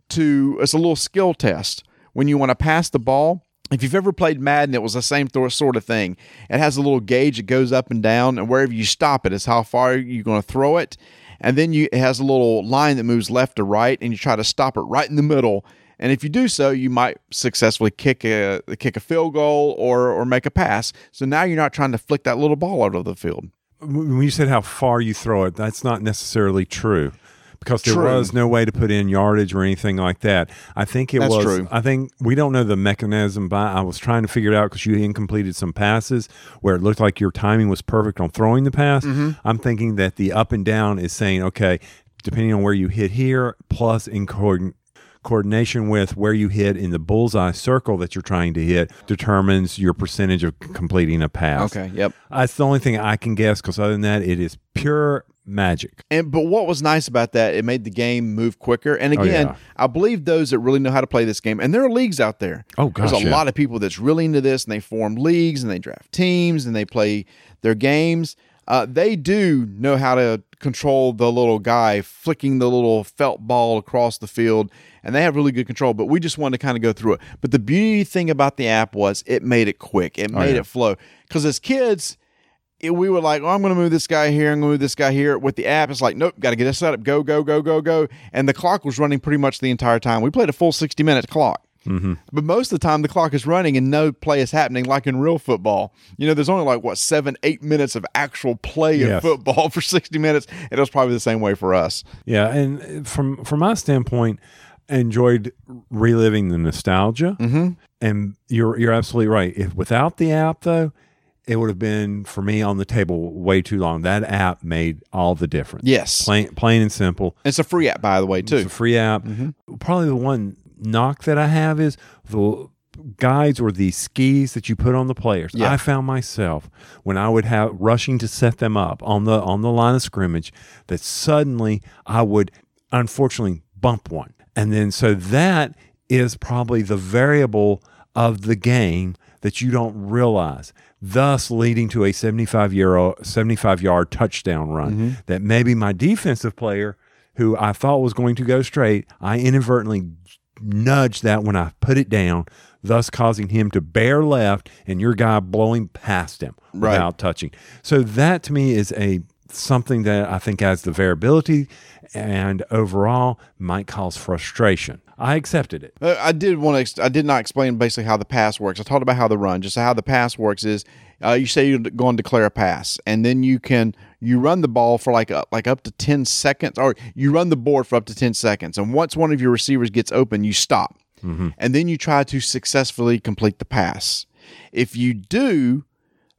Speaker 2: to, it's a little skill test. When you want to pass the ball, if you've ever played Madden, it was the same sort of thing. It has a little gauge that goes up and down, and wherever you stop it is how far you're going to throw it. And then you, it has a little line that moves left to right, and you try to stop it right in the middle and if you do so, you might successfully kick a kick a field goal or or make a pass. So now you're not trying to flick that little ball out of the field.
Speaker 3: When you said how far you throw it, that's not necessarily true because there true. was no way to put in yardage or anything like that. I think it That's was. True. I think we don't know the mechanism. by. I was trying to figure it out because you incompleted some passes where it looked like your timing was perfect on throwing the pass. Mm-hmm. I'm thinking that the up and down is saying, okay, depending on where you hit here, plus in coordination with where you hit in the bullseye circle that you're trying to hit determines your percentage of completing a pass.
Speaker 2: Okay, yep.
Speaker 3: That's the only thing I can guess because other than that, it is pure magic.
Speaker 2: And but what was nice about that, it made the game move quicker. And again, oh, yeah. I believe those that really know how to play this game, and there are leagues out there.
Speaker 3: Oh, gosh,
Speaker 2: there's a
Speaker 3: yeah.
Speaker 2: lot of people that's really into this, and they form leagues, and they draft teams, and they play their games. Uh, they do know how to control the little guy flicking the little felt ball across the field and they have really good control but we just wanted to kind of go through it but the beauty thing about the app was it made it quick it oh, made oh, yeah. it flow because as kids it, we were like, oh, I'm going to move this guy here. I'm going to move this guy here. With the app, it's like, nope, got to get this set up. Go, go, go, go, go. And the clock was running pretty much the entire time. We played a full 60 minute clock. Mm-hmm. But most of the time, the clock is running and no play is happening, like in real football. You know, there's only like what seven, eight minutes of actual play yes. of football for 60 minutes. And It was probably the same way for us.
Speaker 3: Yeah, and from from my standpoint, I enjoyed reliving the nostalgia. Mm-hmm. And you're you're absolutely right. If without the app, though, it would have been for me on the table way too long. That app made all the difference.
Speaker 2: Yes,
Speaker 3: plain plain and simple.
Speaker 2: It's a free app, by the way, too.
Speaker 3: It's a free app. Mm-hmm. Probably the one knock that I have is the guides or the skis that you put on the players. Yeah. I found myself when I would have rushing to set them up on the on the line of scrimmage that suddenly I would unfortunately bump one. And then so that is probably the variable of the game that you don't realize, thus leading to a 75 year 75 yard touchdown run mm-hmm. that maybe my defensive player who I thought was going to go straight, I inadvertently nudge that when I put it down, thus causing him to bear left and your guy blowing past him right. without touching. So that to me is a something that I think adds the variability and overall might cause frustration. I accepted it.
Speaker 2: Uh, I did want to. I did not explain basically how the pass works. I talked about how the run. Just how the pass works is, uh, you say you're going to declare a pass, and then you can you run the ball for like uh, like up to ten seconds, or you run the board for up to ten seconds, and once one of your receivers gets open, you stop, mm-hmm. and then you try to successfully complete the pass. If you do,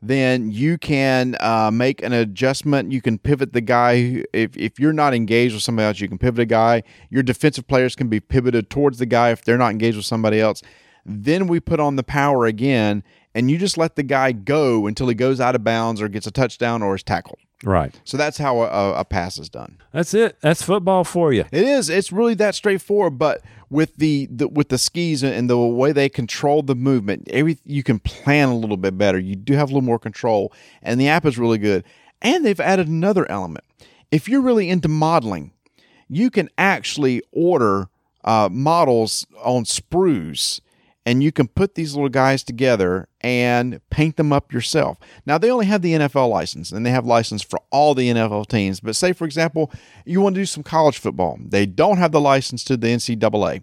Speaker 2: then you can uh, make an adjustment. You can pivot the guy. If, if you're not engaged with somebody else, you can pivot a guy. Your defensive players can be pivoted towards the guy if they're not engaged with somebody else. Then we put on the power again, and you just let the guy go until he goes out of bounds or gets a touchdown or is tackled.
Speaker 3: Right.
Speaker 2: So that's how a, a pass is done.
Speaker 3: That's it. That's football for you.
Speaker 2: It is. It's really that straightforward. But with the, the with the skis and the way they control the movement, every you can plan a little bit better. You do have a little more control, and the app is really good. And they've added another element. If you're really into modeling, you can actually order uh, models on sprues and you can put these little guys together and paint them up yourself. Now they only have the NFL license and they have license for all the NFL teams. But say for example, you want to do some college football. They don't have the license to the NCAA.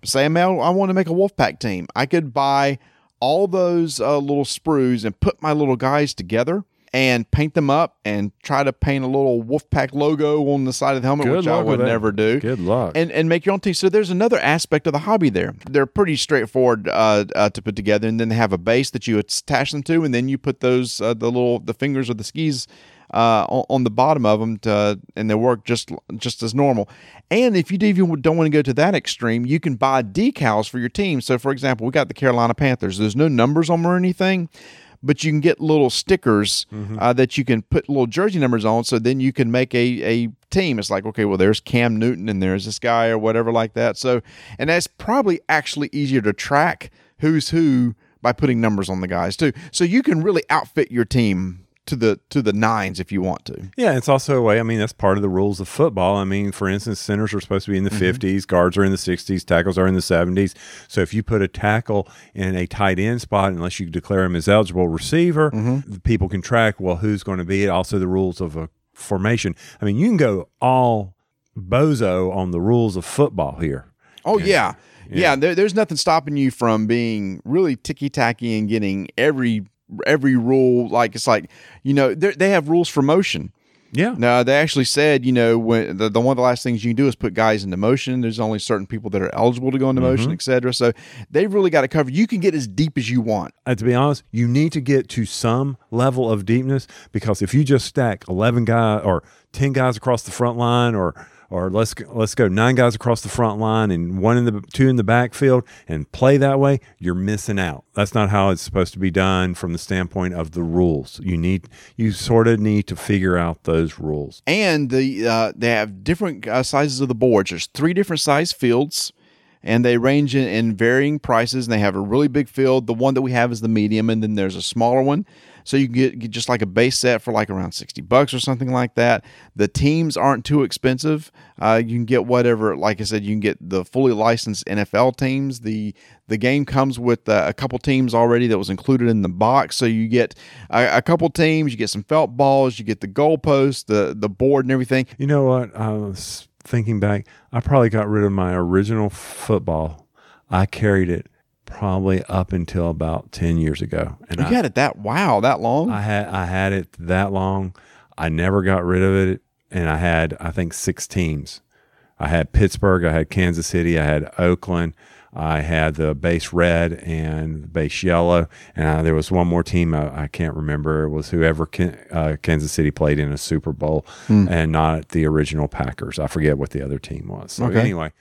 Speaker 2: But say I want to make a Wolfpack team. I could buy all those uh, little sprues and put my little guys together and paint them up and try to paint a little Wolfpack logo on the side of the helmet,
Speaker 3: Good
Speaker 2: which I would never do.
Speaker 3: Good luck.
Speaker 2: And and make your own team. So there's another aspect of the hobby there. They're pretty straightforward uh, uh, to put together, and then they have a base that you attach them to, and then you put those uh, the little the fingers of the skis. Uh, on, on the bottom of them, to, and they work just just as normal. And if you even don't want to go to that extreme, you can buy decals for your team. So, for example, we got the Carolina Panthers. There's no numbers on them or anything, but you can get little stickers uh, that you can put little jersey numbers on. So then you can make a, a team. It's like, okay, well, there's Cam Newton and there's this guy or whatever like that. So, and that's probably actually easier to track who's who by putting numbers on the guys too. So you can really outfit your team to the to the nines if you want to.
Speaker 3: Yeah, it's also a way. I mean, that's part of the rules of football. I mean, for instance, centers are supposed to be in the
Speaker 2: Mm-hmm.
Speaker 3: 50s, guards are in the 60s, tackles are in the 70s. So if you put a tackle in a tight end spot, unless you declare him as eligible receiver,
Speaker 2: Mm-hmm.
Speaker 3: people can track, well, who's going to be it. Also, the rules of a formation. I mean, you can go all bozo on the rules of football here.
Speaker 2: Oh yeah, yeah. there, there's nothing stopping you from being really ticky tacky and getting every every rule. Like it's like you know they have rules for motion.
Speaker 3: Yeah.
Speaker 2: No, they actually said, you know, when the, the one of the last things you can do is put guys into motion. There's only certain people that are eligible to go into motion, etc. So they've really got it covered. You can get as deep as you want.
Speaker 3: Uh, to be honest, you need to get to some level of deepness because if you just stack eleven guys or ten guys across the front line, or or let's let's go nine guys across the front line and one in the two in the backfield and play that way, you're missing out. That's not how it's supposed to be done from the standpoint of the rules. You need you sort of need to figure out those rules.
Speaker 2: and the uh, they have different uh, sizes of the boards. There's three different size fields, and they range in, in varying prices. And they have a really big field. The one that we have is the medium, and then there's a smaller one. So you can get, get just like a base set for like around sixty bucks or something like that. The teams aren't too expensive. Uh, you can get whatever. Like I said, you can get the fully licensed NFL teams. The the game comes with uh, a couple teams already that was included in the box. So you get a, a couple teams. You get some felt balls. You get the goalpost, the the board, and everything.
Speaker 3: You know what? I was thinking back. I probably got rid of my original football. I carried it probably up until about ten years ago, and
Speaker 2: You
Speaker 3: I,
Speaker 2: had it that wow that long.
Speaker 3: I had I had it that long. I never got rid of it, and I had I think six teams. I had Pittsburgh, I had Kansas City, I had Oakland, I had the base red and base yellow, and uh, there was one more team I, I can't remember. It was whoever Ken, uh, Kansas City played in a Super Bowl, and not the original Packers. I forget what the other team was. So
Speaker 2: Okay.
Speaker 3: anyway,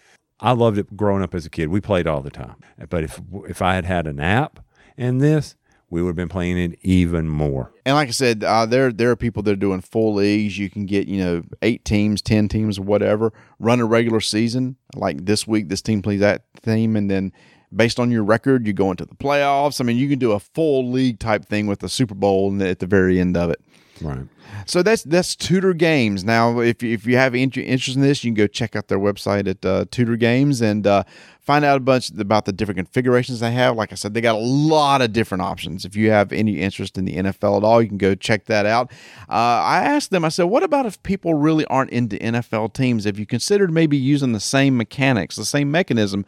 Speaker 3: I loved it growing up as a kid. We played all the time, but if if I had had an app and this, we would have been playing it even more.
Speaker 2: and like I said, uh, there there are people that are doing full leagues. You can get you know eight teams, ten teams, whatever. Run a regular season. Like this week, this team plays that team, and then based on your record, you go into the playoffs. I mean, you can do a full league type thing with the Super Bowl at the very end of it.
Speaker 3: Right.
Speaker 2: So that's that's Tudor Games. Now, if if you have int- interest in this, you can go check out their website at uh, Tudor Games and uh, find out a bunch about the different configurations they have. Like I said, they got a lot of different options. If you have any interest in the NFL at all, you can go check that out. Uh, I asked them. I said, "What about if people really aren't into NFL teams? Have you considered maybe using the same mechanics, the same mechanism?"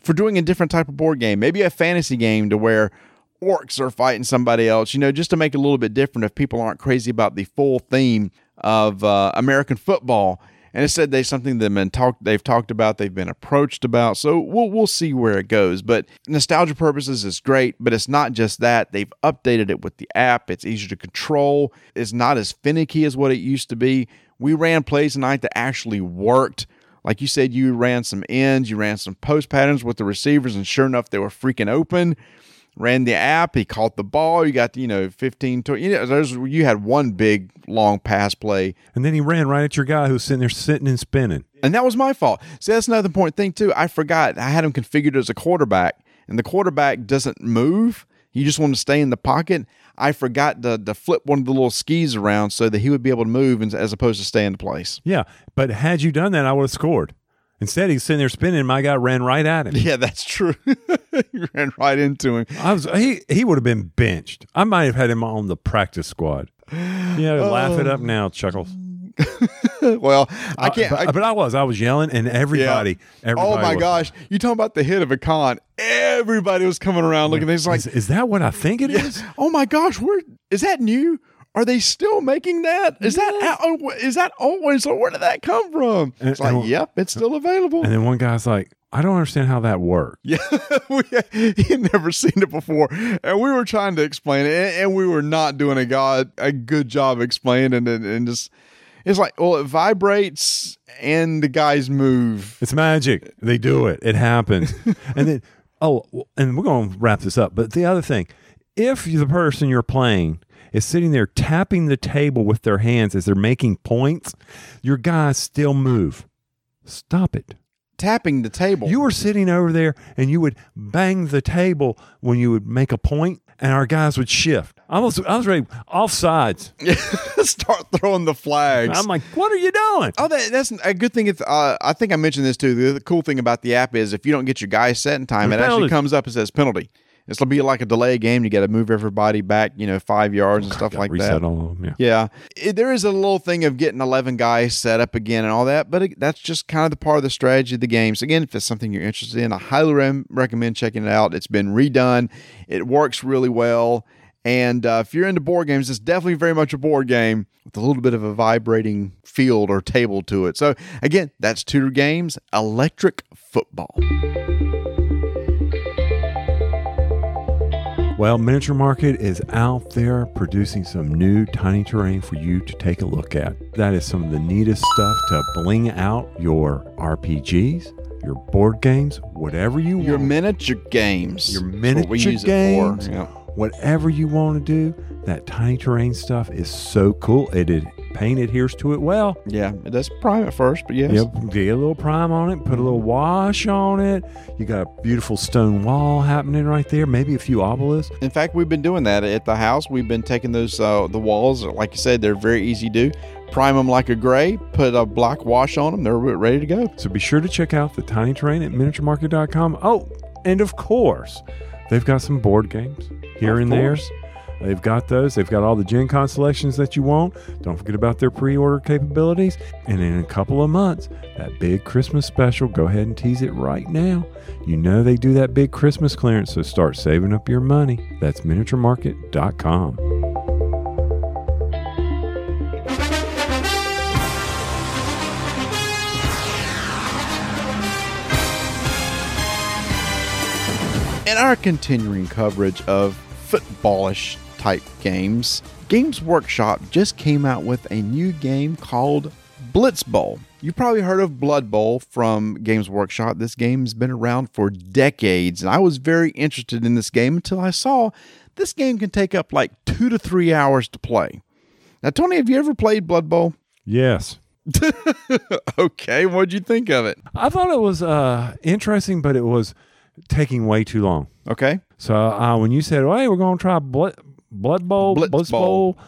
Speaker 2: For doing a different type of board game, maybe a fantasy game to where orcs are fighting somebody else, you know, just to make it a little bit different if people aren't crazy about the full theme of uh, American football. and it said they something they've been talked they've talked about, they've been approached about. So we'll we'll see where it goes. But nostalgia purposes is great, but it's not just that. They've updated it with the app. It's easier to control. It's not as finicky as what it used to be. We ran plays tonight that actually worked. Like you said, you ran some ends, you ran some post patterns with the receivers, and sure enough, they were freaking open ran the app. He caught the ball. You got you know 15, 20, you know, there's you had one big long pass play,
Speaker 3: And then he ran right at your guy who's sitting there sitting and spinning.
Speaker 2: and that was my fault. See, that's another important thing too. I forgot I had him configured as a quarterback, and the quarterback doesn't move. You just want to stay in the pocket. I forgot to, to flip one of the little skis around so that he would be able to move and- as opposed to stay in the place.
Speaker 3: Yeah, but had you done that, I would have scored. Instead, he's sitting there spinning. and My guy ran right at him.
Speaker 2: Yeah, that's true. he ran right into him.
Speaker 3: I was he he would have been benched. I might have had him on the practice squad. Yeah, oh. laugh it up now, Chuckles.
Speaker 2: Well, I uh, can't.
Speaker 3: but,
Speaker 2: I,
Speaker 3: but I was I was yelling, and everybody, oh everybody.
Speaker 2: oh my
Speaker 3: was-
Speaker 2: gosh! You talking about the hit of a con? Everybody was coming around looking. It's like,
Speaker 3: Is, is that what I think it is?
Speaker 2: oh my gosh, where is that new? Are they still making that? Is that oh, that always? So where did that come from? And, It's
Speaker 3: And-
Speaker 2: like,
Speaker 3: and-
Speaker 2: yep, it's still available.
Speaker 3: And then one guy's like, I don't understand how that worked.
Speaker 2: Yeah, we, he had never seen it before, and we were trying to explain it, and, and we were not doing a god a good job explaining it, and, and just it's like, well, it vibrates and the guys move.
Speaker 3: It's magic. They do it. It happens. and then, oh, and we're going to wrap this up. But the other thing, if the person you're playing is sitting there tapping the table with their hands as they're making points, your guys still move. Stop it.
Speaker 2: Tapping the table.
Speaker 3: You were sitting over there and you would bang the table when you would make a point, and our guys would shift. I was, I was ready off sides.
Speaker 2: start throwing the flags.
Speaker 3: I'm like, what are you doing?
Speaker 2: Oh, that, that's a good thing. If uh, I think I mentioned this too. The, the cool thing about the app is if you don't get your guys set in time, it actually comes up and says penalty. It's gonna be like a delay game. You got to move everybody back, you know, five yards and stuff like
Speaker 3: Reset
Speaker 2: that.
Speaker 3: all of them. Yeah.
Speaker 2: Yeah, It- there is a little thing of getting eleven guys set up again and all that, but it, that's just kind of the part of the strategy of the game. So again, if it's something you're interested in, I highly rem- recommend checking it out. It's been redone. It works really well. And uh, if you're into board games, it's definitely very much a board game with a little bit of a vibrating field or table to it. So, again, that's Tudor Games Electric Football.
Speaker 3: Well, Miniature Market is out there producing some new tiny terrain for you to take a look at. That is some of the neatest stuff to bling out your RPGs, your board games, whatever you want.
Speaker 2: Your miniature games.
Speaker 3: your
Speaker 2: is
Speaker 3: miniature
Speaker 2: we use it
Speaker 3: games.
Speaker 2: Yeah.
Speaker 3: whatever you want to do. That tiny terrain stuff is so cool. It, it paint adheres to it well.
Speaker 2: Yeah, it does prime at first, but yes.
Speaker 3: Yep, get a little prime on it, put a little wash on it. You got a beautiful stone wall happening right there, maybe a few obelisks.
Speaker 2: In fact, we've been doing that at the house. We've been taking those uh, the walls, like you said, they're very easy to do. Prime them like a gray, put a black wash on them. They're ready to go.
Speaker 3: So be sure to check out the tiny terrain at miniaturemarket.com. Oh, and of course, they've got some board games here
Speaker 2: Of
Speaker 3: and there.
Speaker 2: course.
Speaker 3: They've got those. They've got all the Gen Con selections that you want. Don't forget about their pre order capabilities. And in a couple of months, that big Christmas special, go ahead and tease it right now. You know they do that big Christmas clearance, so start saving up your money. That's miniaturemarket.com.
Speaker 2: In our continuing coverage of footballish type games, Games Workshop just came out with a new game called Blitz Bowl. You've probably heard of Blood Bowl from Games Workshop. This game's been around for decades, and I was very interested in this game until I saw this game can take up like two to three hours to play. Now, Tony, have you ever played Blood Bowl?
Speaker 3: Yes.
Speaker 2: okay, what'd you think of it?
Speaker 3: I thought it was uh, interesting, but it was taking way too long.
Speaker 2: Okay.
Speaker 3: So uh, when you said, "Oh, hey, we're going to try blood blood bowl,
Speaker 2: Blitz
Speaker 3: blitz
Speaker 2: Bowl.
Speaker 3: bowl,"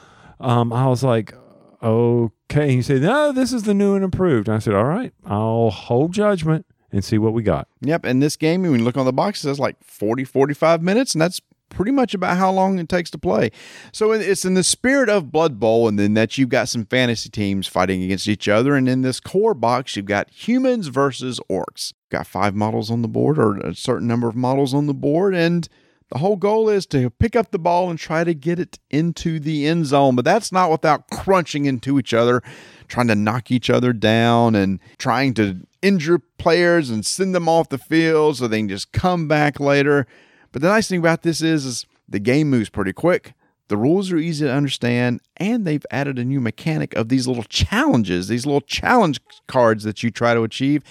Speaker 3: um, I was like, "Okay." He said, "No, this is the new and improved." And I said, "All right, I'll hold judgment and see what we got."
Speaker 2: Yep. And this game, when you look on the box, it says like 40, 45 minutes, and that's pretty much about how long it takes to play. So it's in the spirit of Blood Bowl, and then that you've got some fantasy teams fighting against each other. And in this core box, you've got humans versus orcs. Got five models on the board, or a certain number of models on the board, and The whole goal is to pick up the ball and try to get it into the end zone, but that's not without crunching into each other, trying to knock each other down and trying to injure players and send them off the field so they can just come back later. But the nice thing about this is, is the game moves pretty quick. The rules are easy to understand, and they've added a new mechanic of these little challenges, these little challenge cards that you try to achieve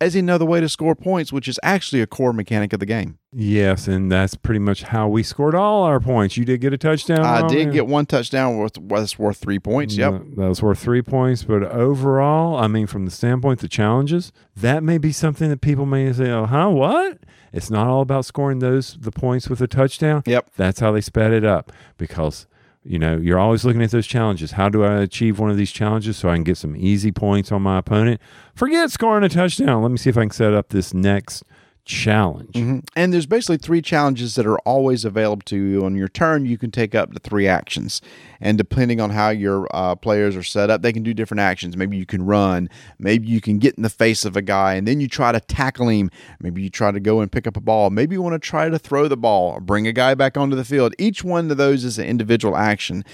Speaker 2: as another way to score points, which is actually a core mechanic of the game.
Speaker 3: Yes, and that's pretty much how we scored all our points. You did get a touchdown.
Speaker 2: I did get one touchdown worth was worth three points. Yep.
Speaker 3: That that was worth three points. But overall, I mean, from the standpoint of the challenges, that may be something that people may say, oh, huh, what? It's not all about scoring those the points with a touchdown.
Speaker 2: Yep.
Speaker 3: That's how they sped it up because you know you're always looking at those challenges. How do I achieve one of these challenges so I can get some easy points on my opponent? Forget scoring a touchdown. Let me see if I can set up this next challenge.
Speaker 2: Mhm. And there's basically three challenges that are always available to you on your turn. You can take up to three actions, and depending on how your uh, players are set up, they can do different actions. Maybe you can run, maybe you can get in the face of a guy, and then you try to tackle him. Maybe you try to go and pick up a ball. Maybe you want to try to throw the ball or bring a guy back onto the field. Each one of those is an individual action.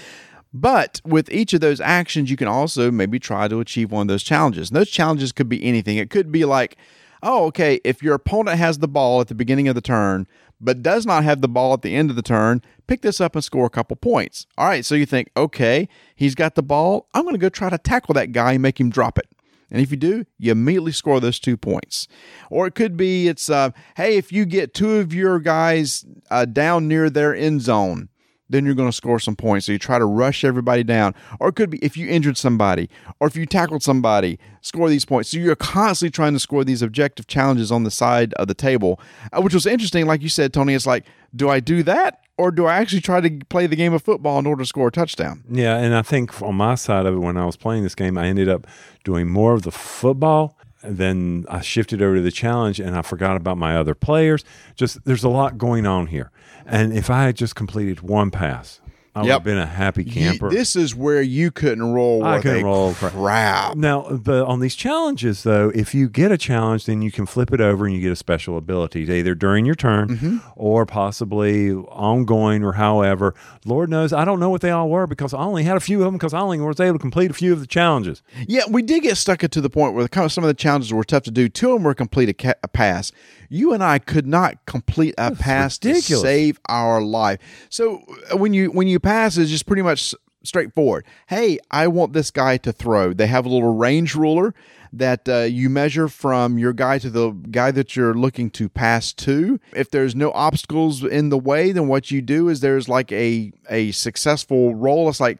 Speaker 2: But with each of those actions, you can also maybe try to achieve one of those challenges. And those challenges could be anything. It could be like, oh, okay, if your opponent has the ball at the beginning of the turn, but does not have the ball at the end of the turn, pick this up and score a couple points. All right, so you think, okay, he's got the ball. I'm going to go try to tackle that guy and make him drop it. And if you do, you immediately score those two points. Or it could be it's, uh, hey, if you get two of your guys uh, down near their end zone, then you're going to score some points. So you try to rush everybody down. Or it could be if you injured somebody or if you tackled somebody, score these points. So you're constantly trying to score these objective challenges on the side of the table, uh, which was interesting. Like you said, Tony, it's like, do I do that? Or do I actually try to play the game of football in order to score a touchdown?
Speaker 3: Yeah, and I think on my side of it, when I was playing this game, I ended up doing more of the football. Then I shifted over to the challenge, and I forgot about my other players. Just there's a lot going on here, and if I had just completed one pass, I would
Speaker 2: Yep.
Speaker 3: have been a happy
Speaker 2: You-
Speaker 3: camper.
Speaker 2: this is where you couldn't roll
Speaker 3: I couldn't roll crap.
Speaker 2: crap.
Speaker 3: Now, but on these challenges, though, if you get a challenge, then you can flip it over and you get a special ability, either during your turn
Speaker 2: Mm-hmm.
Speaker 3: or possibly ongoing or however. Lord knows, I don't know what they all were because I only had a few of them because I only was able to complete a few of the challenges.
Speaker 2: Yeah, we did get stuck at to the point where some of the challenges were tough to do. Two of them were complete a, ca- a pass. You and I could not complete a pass to save our life. So uh, when you when you pass, it's just pretty much straightforward. Hey, I want this guy to throw. They have a little range ruler that uh, you measure from your guy to the guy that you're looking to pass to. If there's no obstacles in the way, then what you do is there's like a a successful roll. It's like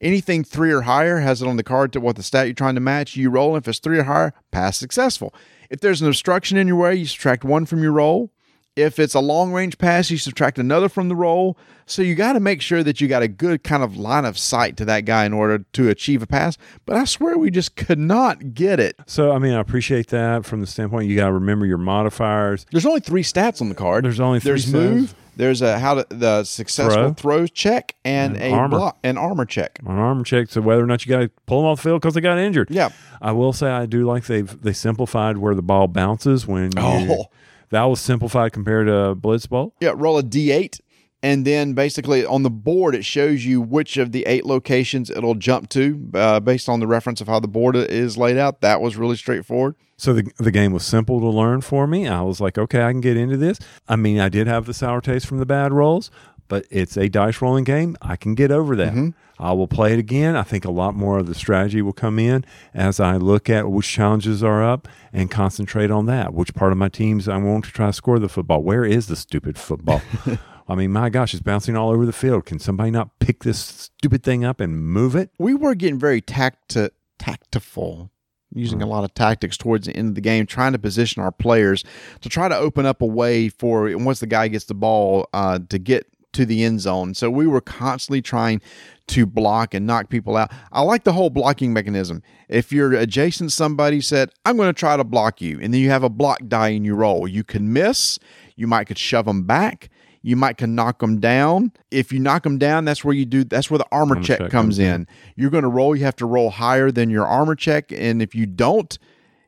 Speaker 2: anything three or higher has it on the card to what the stat you're trying to match. You roll, and if it's three or higher, pass successful. If there's an obstruction in your way, you subtract one from your roll. If it's a long range pass, you subtract another from the roll. So you got to make sure that you got a good kind of line of sight to that guy in order to achieve a pass. But I swear we just could not get it.
Speaker 3: So, I mean, I appreciate that from the standpoint you got to remember your modifiers.
Speaker 2: There's only three stats on the card.
Speaker 3: There's only three
Speaker 2: there's
Speaker 3: stats.
Speaker 2: move. There's a how to the successful throw, check and,
Speaker 3: And
Speaker 2: a
Speaker 3: armor.
Speaker 2: block an armor check.
Speaker 3: An armor check to whether or not you got to pull them off the field because they got injured.
Speaker 2: Yeah.
Speaker 3: I will say I do like they've they simplified where the ball bounces when you,
Speaker 2: Oh.
Speaker 3: That was simplified compared to Blitz Bowl.
Speaker 2: Yeah, roll a d8, and then basically on the board it shows you which of the eight locations it'll jump to uh, based on the reference of how the board is laid out. That was really straightforward.
Speaker 3: So the the game was simple to learn for me. I was like, okay, I can get into this. I mean, I did have the sour taste from the bad rolls, but it's a dice rolling game. I can get over that.
Speaker 2: Mm-hmm.
Speaker 3: I will play it again. I think a lot more of the strategy will come in as I look at which challenges are up and concentrate on that. Which part of my teams I want to try to score the football. Where is the stupid football? I mean, my gosh, it's bouncing all over the field. Can somebody not pick this stupid thing up and move it?
Speaker 2: We were getting very tact tactful. Using a lot of tactics towards the end of the game, trying to position our players to try to open up a way for once the guy gets the ball uh, to get to the end zone. So we were constantly trying to block and knock people out. I like the whole blocking mechanism. If you're adjacent, somebody said, "I'm going to try to block you," and then you have a block die in your roll. You can miss. You might could shove them back. You might can knock them down. If you knock them down, that's where you do. That's where the armor,
Speaker 3: Armor
Speaker 2: check,
Speaker 3: check
Speaker 2: comes
Speaker 3: comes
Speaker 2: in. You're going to roll. You have to roll higher than your armor check, and if you don't,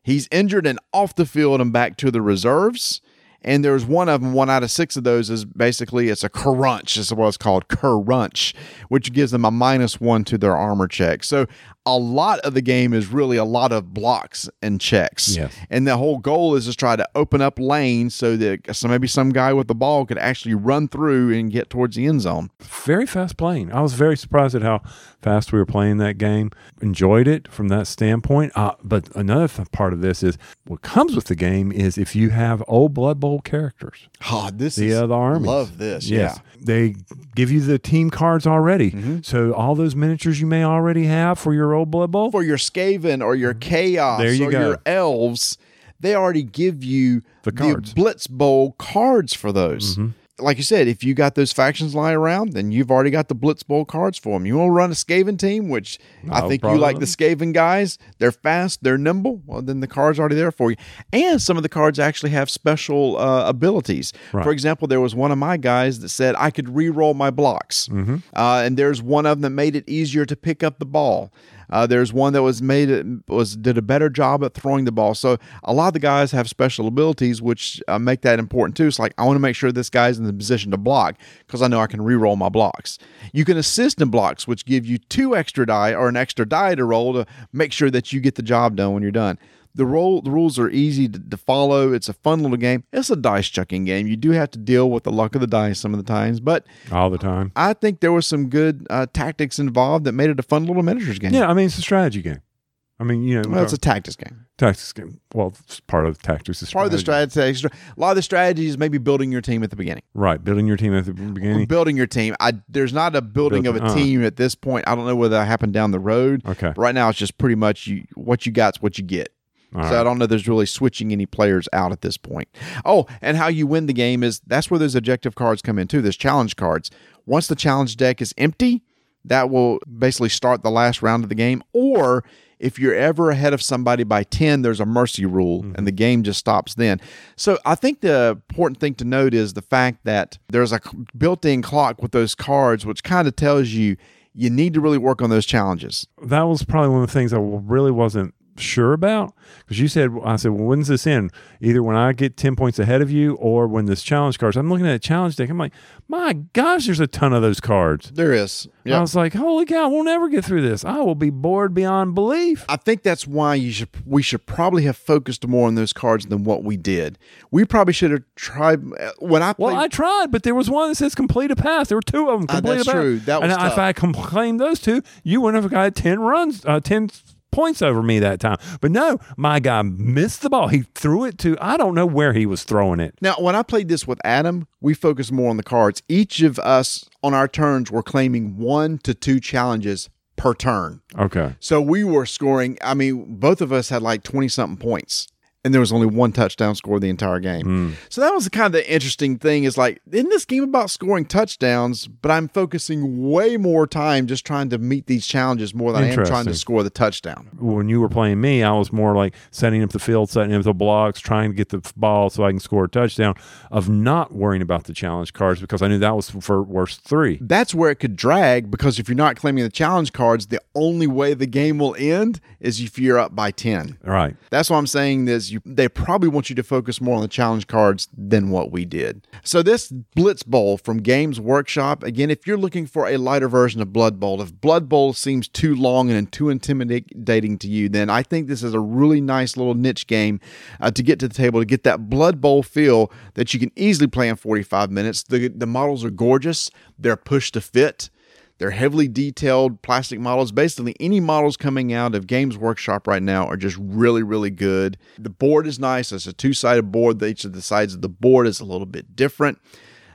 Speaker 2: he's injured and off the field and back to the reserves. And there's one of them, one out of six of those is basically it's a crunch, is what it's called, crunch, which gives them a minus one to their armor check. So a lot of the game is really a lot of blocks and checks.
Speaker 3: Yes.
Speaker 2: And the whole goal is to try to open up lanes so that so maybe some guy with the ball could actually run through and get towards the end zone.
Speaker 3: very fast playing. I was very surprised at how fast we were playing that game. Enjoyed it from that standpoint. Uh, but another th- part of this is what comes with the game is if you have old Blood Bowl characters,
Speaker 2: Oh, this
Speaker 3: the
Speaker 2: is
Speaker 3: other armies.
Speaker 2: love this.
Speaker 3: Yes,
Speaker 2: Yeah.
Speaker 3: they give you the team cards already.
Speaker 2: Mm-hmm.
Speaker 3: So all those miniatures you may already have for your Blood
Speaker 2: For your Skaven or your Chaos
Speaker 3: There you
Speaker 2: or
Speaker 3: go.
Speaker 2: your Elves, they already give you
Speaker 3: The cards. Mm-hmm.
Speaker 2: Blitz Bowl cards for those. Like you said, if you got those factions lying around, then you've already got the Blitz Bowl cards for them. You want to run a Skaven team, which I
Speaker 3: No
Speaker 2: think you like the Skaven guys. They're fast, they're nimble. Well, then the cards already there for you. And some of the cards actually have special uh, abilities.
Speaker 3: Right.
Speaker 2: For example, there was one of my guys that said I could re-roll my blocks,
Speaker 3: Mm-hmm.
Speaker 2: uh, and there's one of them that made it easier to pick up the ball. Uh, there's one that was made was did a better job at throwing the ball. So a lot of the guys have special abilities, which uh, make that important too. It's like I want to make sure this guy's in the position to block because I know I can re-roll my blocks. You can assist in blocks, which give you two extra die or an extra die to roll to make sure that you get the job done when you're done. The role the rules are easy to, to follow. It's a fun little game. It's a dice chucking game. You do have to deal with the luck of the dice some of the times, but
Speaker 3: all the time.
Speaker 2: I think there was some good uh, tactics involved that made it a fun little miniatures game.
Speaker 3: Yeah, I mean it's a strategy game. I mean, you know,
Speaker 2: well, it's a tactics game.
Speaker 3: tactics game. Well, it's part of the tactics. is
Speaker 2: Part of the
Speaker 3: strategy.
Speaker 2: a lot of the strategy is maybe building your team at the beginning.
Speaker 3: right? Building your team at the beginning.
Speaker 2: Building your team. I there's not a building of a
Speaker 3: uh.
Speaker 2: team at this point. I don't know whether that happened down the road.
Speaker 3: Okay.
Speaker 2: Right now, it's just pretty much you. What you got's what you get.
Speaker 3: All
Speaker 2: so
Speaker 3: right.
Speaker 2: I don't know. There's really switching any players out at this point. Oh, and how you win the game is that's where those objective cards come in too. There's challenge cards. Once the challenge deck is empty, that will basically start the last round of the game. Or if you're ever ahead of somebody by 10, there's a mercy rule and mm-hmm. the game just stops then. So I think the important thing to note is the fact that there's a built in clock with those cards, which kind of tells you you need to really work on those challenges.
Speaker 3: that was probably one of the things I really wasn't sure about because you said I said, well, when's this end? Either when I get ten points ahead of you, or when this challenge cards. I'm looking at a challenge deck. I'm like, my gosh, there's a ton of those cards.
Speaker 2: There is.
Speaker 3: I was like, holy cow, we'll never get through this. I will be bored beyond belief.
Speaker 2: I think that's why you should we should probably have focused more on those cards than what we did. We probably should have tried when I
Speaker 3: Well. I tried, but there was one that says complete a pass. There were two of them.
Speaker 2: Ah,
Speaker 3: Complete
Speaker 2: that's
Speaker 3: a pass.
Speaker 2: true. That was
Speaker 3: and if. I claimed those two, you wouldn't have got ten runs, uh, ten points over me that time. But no, my guy missed the ball. He threw it to I don't know where he was throwing it.
Speaker 2: now, when I played this with Adam, we focused more on the cards. Each of us on our turns were claiming one to two challenges per turn.
Speaker 3: Okay.
Speaker 2: So we were scoring. I mean, both of us had like twenty something points. And there was only one touchdown score the entire game.
Speaker 3: Hmm.
Speaker 2: So that was the kind of the interesting thing is like, in this game about scoring touchdowns, but I'm focusing way more time just trying to meet these challenges more than I am trying to score the touchdown.
Speaker 3: When you were playing me, I was more like setting up the field, setting up the blocks, trying to get the ball so I can score a touchdown, of not worrying about the challenge cards because I knew that was for worst three.
Speaker 2: That's where it could drag because if you're not claiming the challenge cards, the only way the game will end is if you're up by 10.
Speaker 3: Right.
Speaker 2: That's what I'm saying you they probably want you to focus more on the challenge cards than what we did. So this Blitz Bowl from Games Workshop, again, if you're looking for a lighter version of Blood Bowl, if Blood Bowl seems too long and too intimidating to you, then I think this is a really nice little niche game uh, to get to the table to get that Blood Bowl feel that you can easily play in 45 minutes. The the models are gorgeous. They're pushed to fit. They're heavily detailed plastic models. Basically, any models coming out of Games Workshop right now are just really, really good. The board is nice. It's a two sided board. Each of the sides of the board is a little bit different.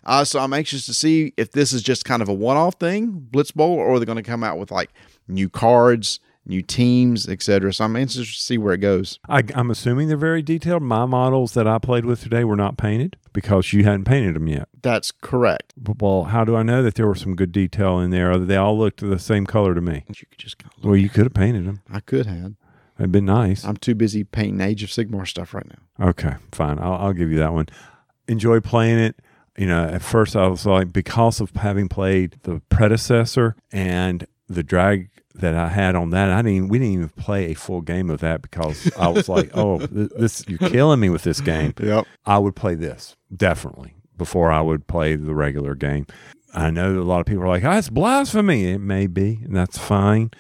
Speaker 2: Uh, so I'm anxious to see if this is just kind of a one off thing, Blitz Bowl, or are they're going to come out with like new cards, new teams, etc. So I'm interested to see where it goes.
Speaker 3: I, I'm assuming they're very detailed. My models that I played with today were not painted because you hadn't painted them yet.
Speaker 2: That's correct.
Speaker 3: Well, how do I know that there was some good detail in there? They all looked the same color to me.
Speaker 2: You could just
Speaker 3: Well, you could have painted them.
Speaker 2: I could have.
Speaker 3: It'd been nice.
Speaker 2: I'm too busy painting Age of Sigmar stuff right now.
Speaker 3: Okay, fine. I'll, I'll give you that one. Enjoy playing it. You know, at first I was like, because of having played the predecessor and the drag that I had on that, I didn't. We didn't even play a full game of that because I was like, "Oh, this you're killing me with this game."
Speaker 2: Yep.
Speaker 3: I would play this definitely before I would play the regular game. I know a lot of people are like, "Oh, it's blasphemy." It may be, and that's fine.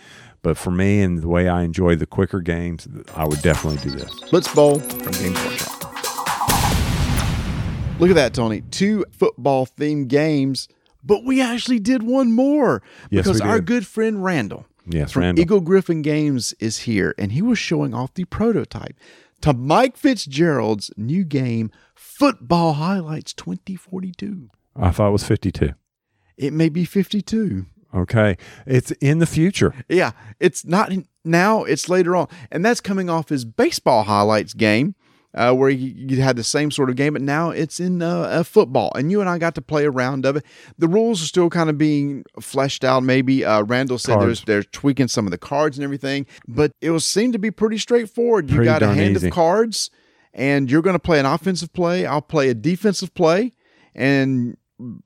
Speaker 3: But for me and the way I enjoy the quicker games, I would definitely do this.
Speaker 2: Blitz Bowl from Games Workshop. Look at that, Tony. Two football themed games, but we actually did one more
Speaker 3: Yes,
Speaker 2: because our good friend Randall
Speaker 3: Yes,
Speaker 2: from
Speaker 3: Randall.
Speaker 2: Eagle-Gryphon Games is here, and he was showing off the prototype to Mike Fitzgerald's new game, Football Highlights 2042.
Speaker 3: I thought it was 52.
Speaker 2: It may be 52.
Speaker 3: Okay. It's in the future.
Speaker 2: Yeah, it's not in- now, it's later on. And that's coming off his baseball highlights game. Uh, where you, you had the same sort of game, but now it's in uh, football, and you and I got to play a round of it. The rules are still kind of being fleshed out. Maybe uh, Randall said there's they're tweaking some of the cards and everything, but it was seemed to be pretty straightforward. You got a hand
Speaker 3: easy.
Speaker 2: of cards, and you're going to play an offensive play. I'll play a defensive play, and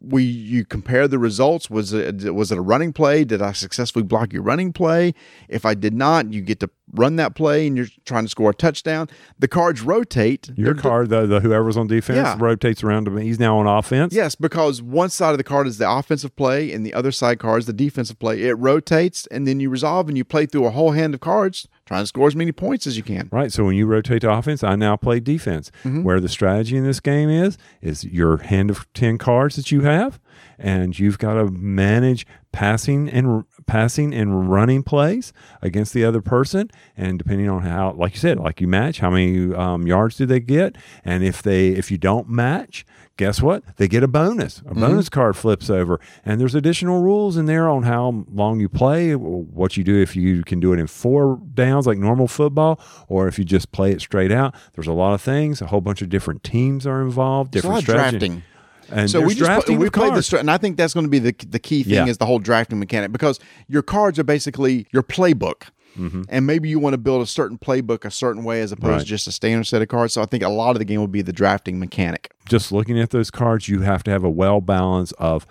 Speaker 2: we you compare the results. Was it was it a running play? Did i successfully block your running play? If i did not you get to run that play and you're trying to score a touchdown. The cards rotate.
Speaker 3: Your
Speaker 2: They're-
Speaker 3: card, the, the whoever's on defense,
Speaker 2: Yeah.
Speaker 3: rotates around to me. He's now on offense.
Speaker 2: yes because one side of the card is the offensive play and the other side card is the defensive play. It rotates and then you resolve and you play through a whole hand of cards trying to score as many points as you can
Speaker 3: Right. So when you rotate to offense, I now play defense.
Speaker 2: Mm-hmm.
Speaker 3: Where the strategy in this game is, is your hand of 10 cards that you have, and you've got to manage passing and passing and running plays against the other person. And depending on how, like you said, like you match, how many um, yards do they get? And if they, if you don't match, guess what? They get a bonus. A bonus card flips over. And there's additional rules in there on how long you play, what you do if you can do it in four downs like normal football, or if you just play it straight out. There's a lot of things. A whole bunch of different teams are involved, different
Speaker 2: lot of
Speaker 3: strategy.
Speaker 2: drafting
Speaker 3: And
Speaker 2: so we just play- we played the and I think that's going to be the the key thing
Speaker 3: Yeah.
Speaker 2: is the whole drafting mechanic because your cards are basically your playbook. And maybe you want to build a certain playbook a certain way as opposed
Speaker 3: Mm-hmm. Right.
Speaker 2: to just a standard set of cards. So I think a lot of the game will be the drafting mechanic.
Speaker 3: just looking at those cards, you have to have a well balance of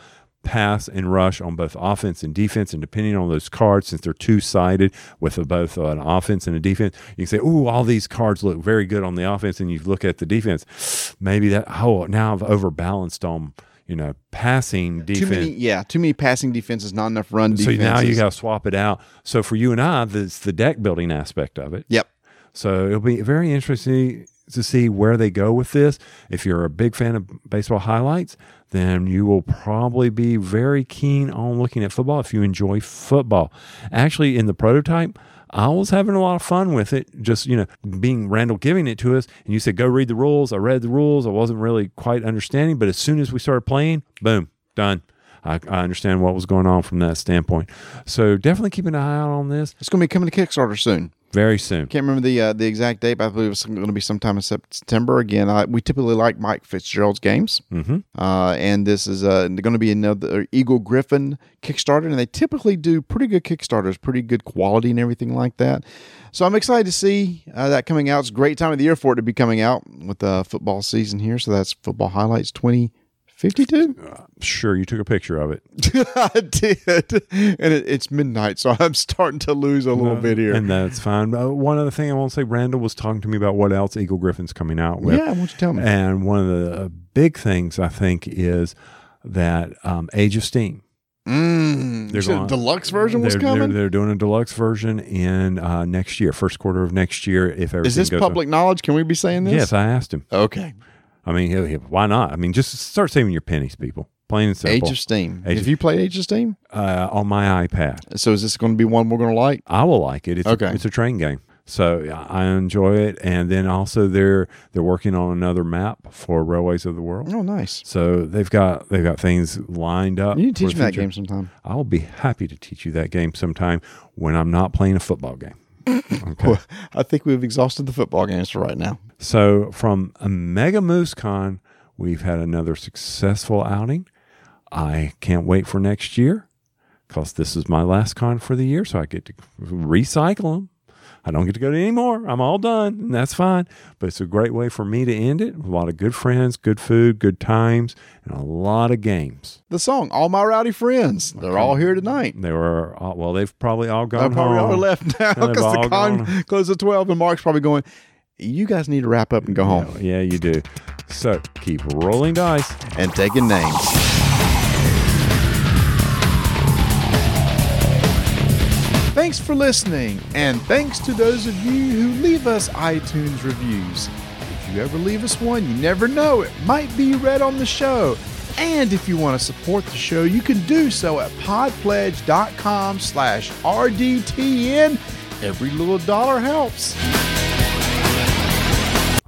Speaker 3: pass and rush on both offense and defense. And depending on those cards, since they're two sided with a, both uh, an offense and a defense, you can say, "Ooh, all these cards look very good on the offense," and you look at the defense. Maybe that oh, now I've overbalanced on you know passing
Speaker 2: Too
Speaker 3: defense.
Speaker 2: many, yeah, too many passing defenses, not enough run
Speaker 3: so
Speaker 2: defenses.
Speaker 3: now you got to swap it out. So for you and I, it's the deck building aspect of it.
Speaker 2: Yep.
Speaker 3: So it'll be very interesting to see where they go with this. If you're a big fan of baseball highlights, then you will probably be very keen on looking at football if you enjoy football. Actually, in the prototype, I was having a lot of fun with it. Just, you know, being Randall giving it to us, and you said, go read the rules. I read the rules. I wasn't really quite understanding, but as soon as we started playing, boom, done. I, I understand what was going on from that standpoint. So definitely keep an eye out on this
Speaker 2: It's going to be coming to Kickstarter soon.
Speaker 3: Very soon.
Speaker 2: Can't remember the uh, the exact date, but I believe it's going to be sometime in September. Again, I, we typically like Mike Fitzgerald's games,
Speaker 3: Mm-hmm.
Speaker 2: uh, and this is uh, going to be another Eagle-Gryphon Kickstarter, and they typically do pretty good Kickstarters, pretty good quality and everything like that. So I'm excited to see uh, that coming out. It's a great time of the year for it to be coming out with the football season here. So that's Football Highlights 2052.
Speaker 3: Sure, you took a picture of it.
Speaker 2: I did, and it, it's midnight, so I'm starting to lose a little bit here.
Speaker 3: And that's fine. Uh, one other thing I want to say, Randall was talking to me about what else Eagle-Gryphon's coming out with.
Speaker 2: yeah, why don't you tell me?
Speaker 3: And one of the uh, big things I think is that um, Age of Steam.
Speaker 2: Mm,
Speaker 3: They're going-
Speaker 2: the deluxe version was
Speaker 3: they're,
Speaker 2: coming.
Speaker 3: They're, they're doing a deluxe version in uh, next year, first quarter of next year. If everything
Speaker 2: Is this public knowledge? Can we be saying this?
Speaker 3: Yes, I asked him.
Speaker 2: Okay.
Speaker 3: I mean, why not? I mean, just start saving your pennies, people. Plain and simple.
Speaker 2: Age of Steam.
Speaker 3: Age
Speaker 2: Have
Speaker 3: of-
Speaker 2: you played Age of Steam?
Speaker 3: uh, on my iPad.
Speaker 2: So is this going to be one we're going to like?
Speaker 3: I will like it. It's
Speaker 2: Okay.
Speaker 3: a, it's a train game, so I enjoy it. And then also they're they're working on another map for Railways of the World.
Speaker 2: Oh, nice.
Speaker 3: So they've got they've got things lined up.
Speaker 2: You need to teach me that game sometime.
Speaker 3: I will be happy to teach you that game sometime when I'm not playing a football game. Okay.
Speaker 2: Well, I think we've exhausted the football games for right now.
Speaker 3: So from a Mega Moose Con, we've had another successful outing. I can't wait for next year because this is my last con for the year, so I get to recycle them I don't get to go to any more. I'm all done, and that's fine. But it's a great way for me to end it. A lot of good friends, good food, good times, and a lot of games.
Speaker 2: The song "All My Rowdy Friends." They're all here tonight.
Speaker 3: They were all, well. They've probably all
Speaker 2: They're
Speaker 3: gone
Speaker 2: probably
Speaker 3: home.
Speaker 2: all left now because the con
Speaker 3: gone.
Speaker 2: closed at twelve, and Mark's probably going. You guys need to wrap up and go home
Speaker 3: Yeah, you do. So keep rolling dice.
Speaker 2: and taking names. Thanks for listening, and thanks to those of you who leave us iTunes reviews. If you ever leave us one, you never know, it might be read on the show. And if you want to support the show, you can do so at podpledge.com slash RDTN. Every little dollar helps.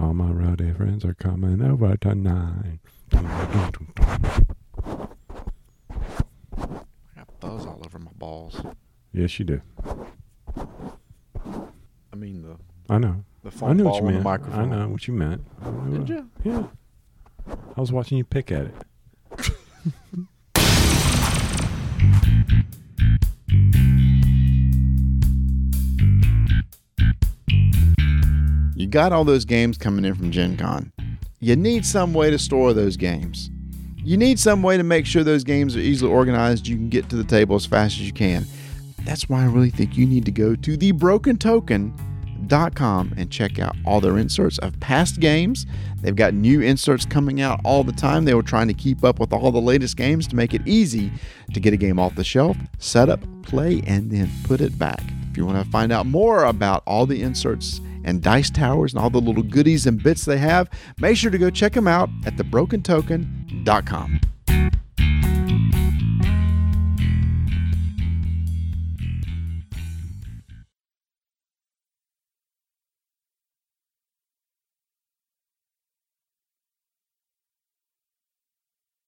Speaker 3: All my rowdy friends are coming over tonight.
Speaker 2: I got buzz all over my balls.
Speaker 3: Yes, you do.
Speaker 2: I mean, the
Speaker 3: I know.
Speaker 2: The
Speaker 3: I
Speaker 2: foam
Speaker 3: know
Speaker 2: ball
Speaker 3: what you meant.
Speaker 2: microphone.
Speaker 3: I know what you meant.
Speaker 2: Did you?
Speaker 3: Yeah. I was watching you pick at it.
Speaker 2: You got all those games coming in from Gen Con. You need some way to store those games. You need some way to make sure those games are easily organized. You can get to the table as fast as you can. That's why I really think you need to go to thebrokentoken.com and check out all their inserts of past games. They've got new inserts coming out all the time. They were trying to keep up with all the latest games to make it easy to get a game off the shelf, set up, play, and then put it back. If you want to find out more about all the inserts and dice towers and all the little goodies and bits they have, make sure to go check them out at thebrokentoken.com.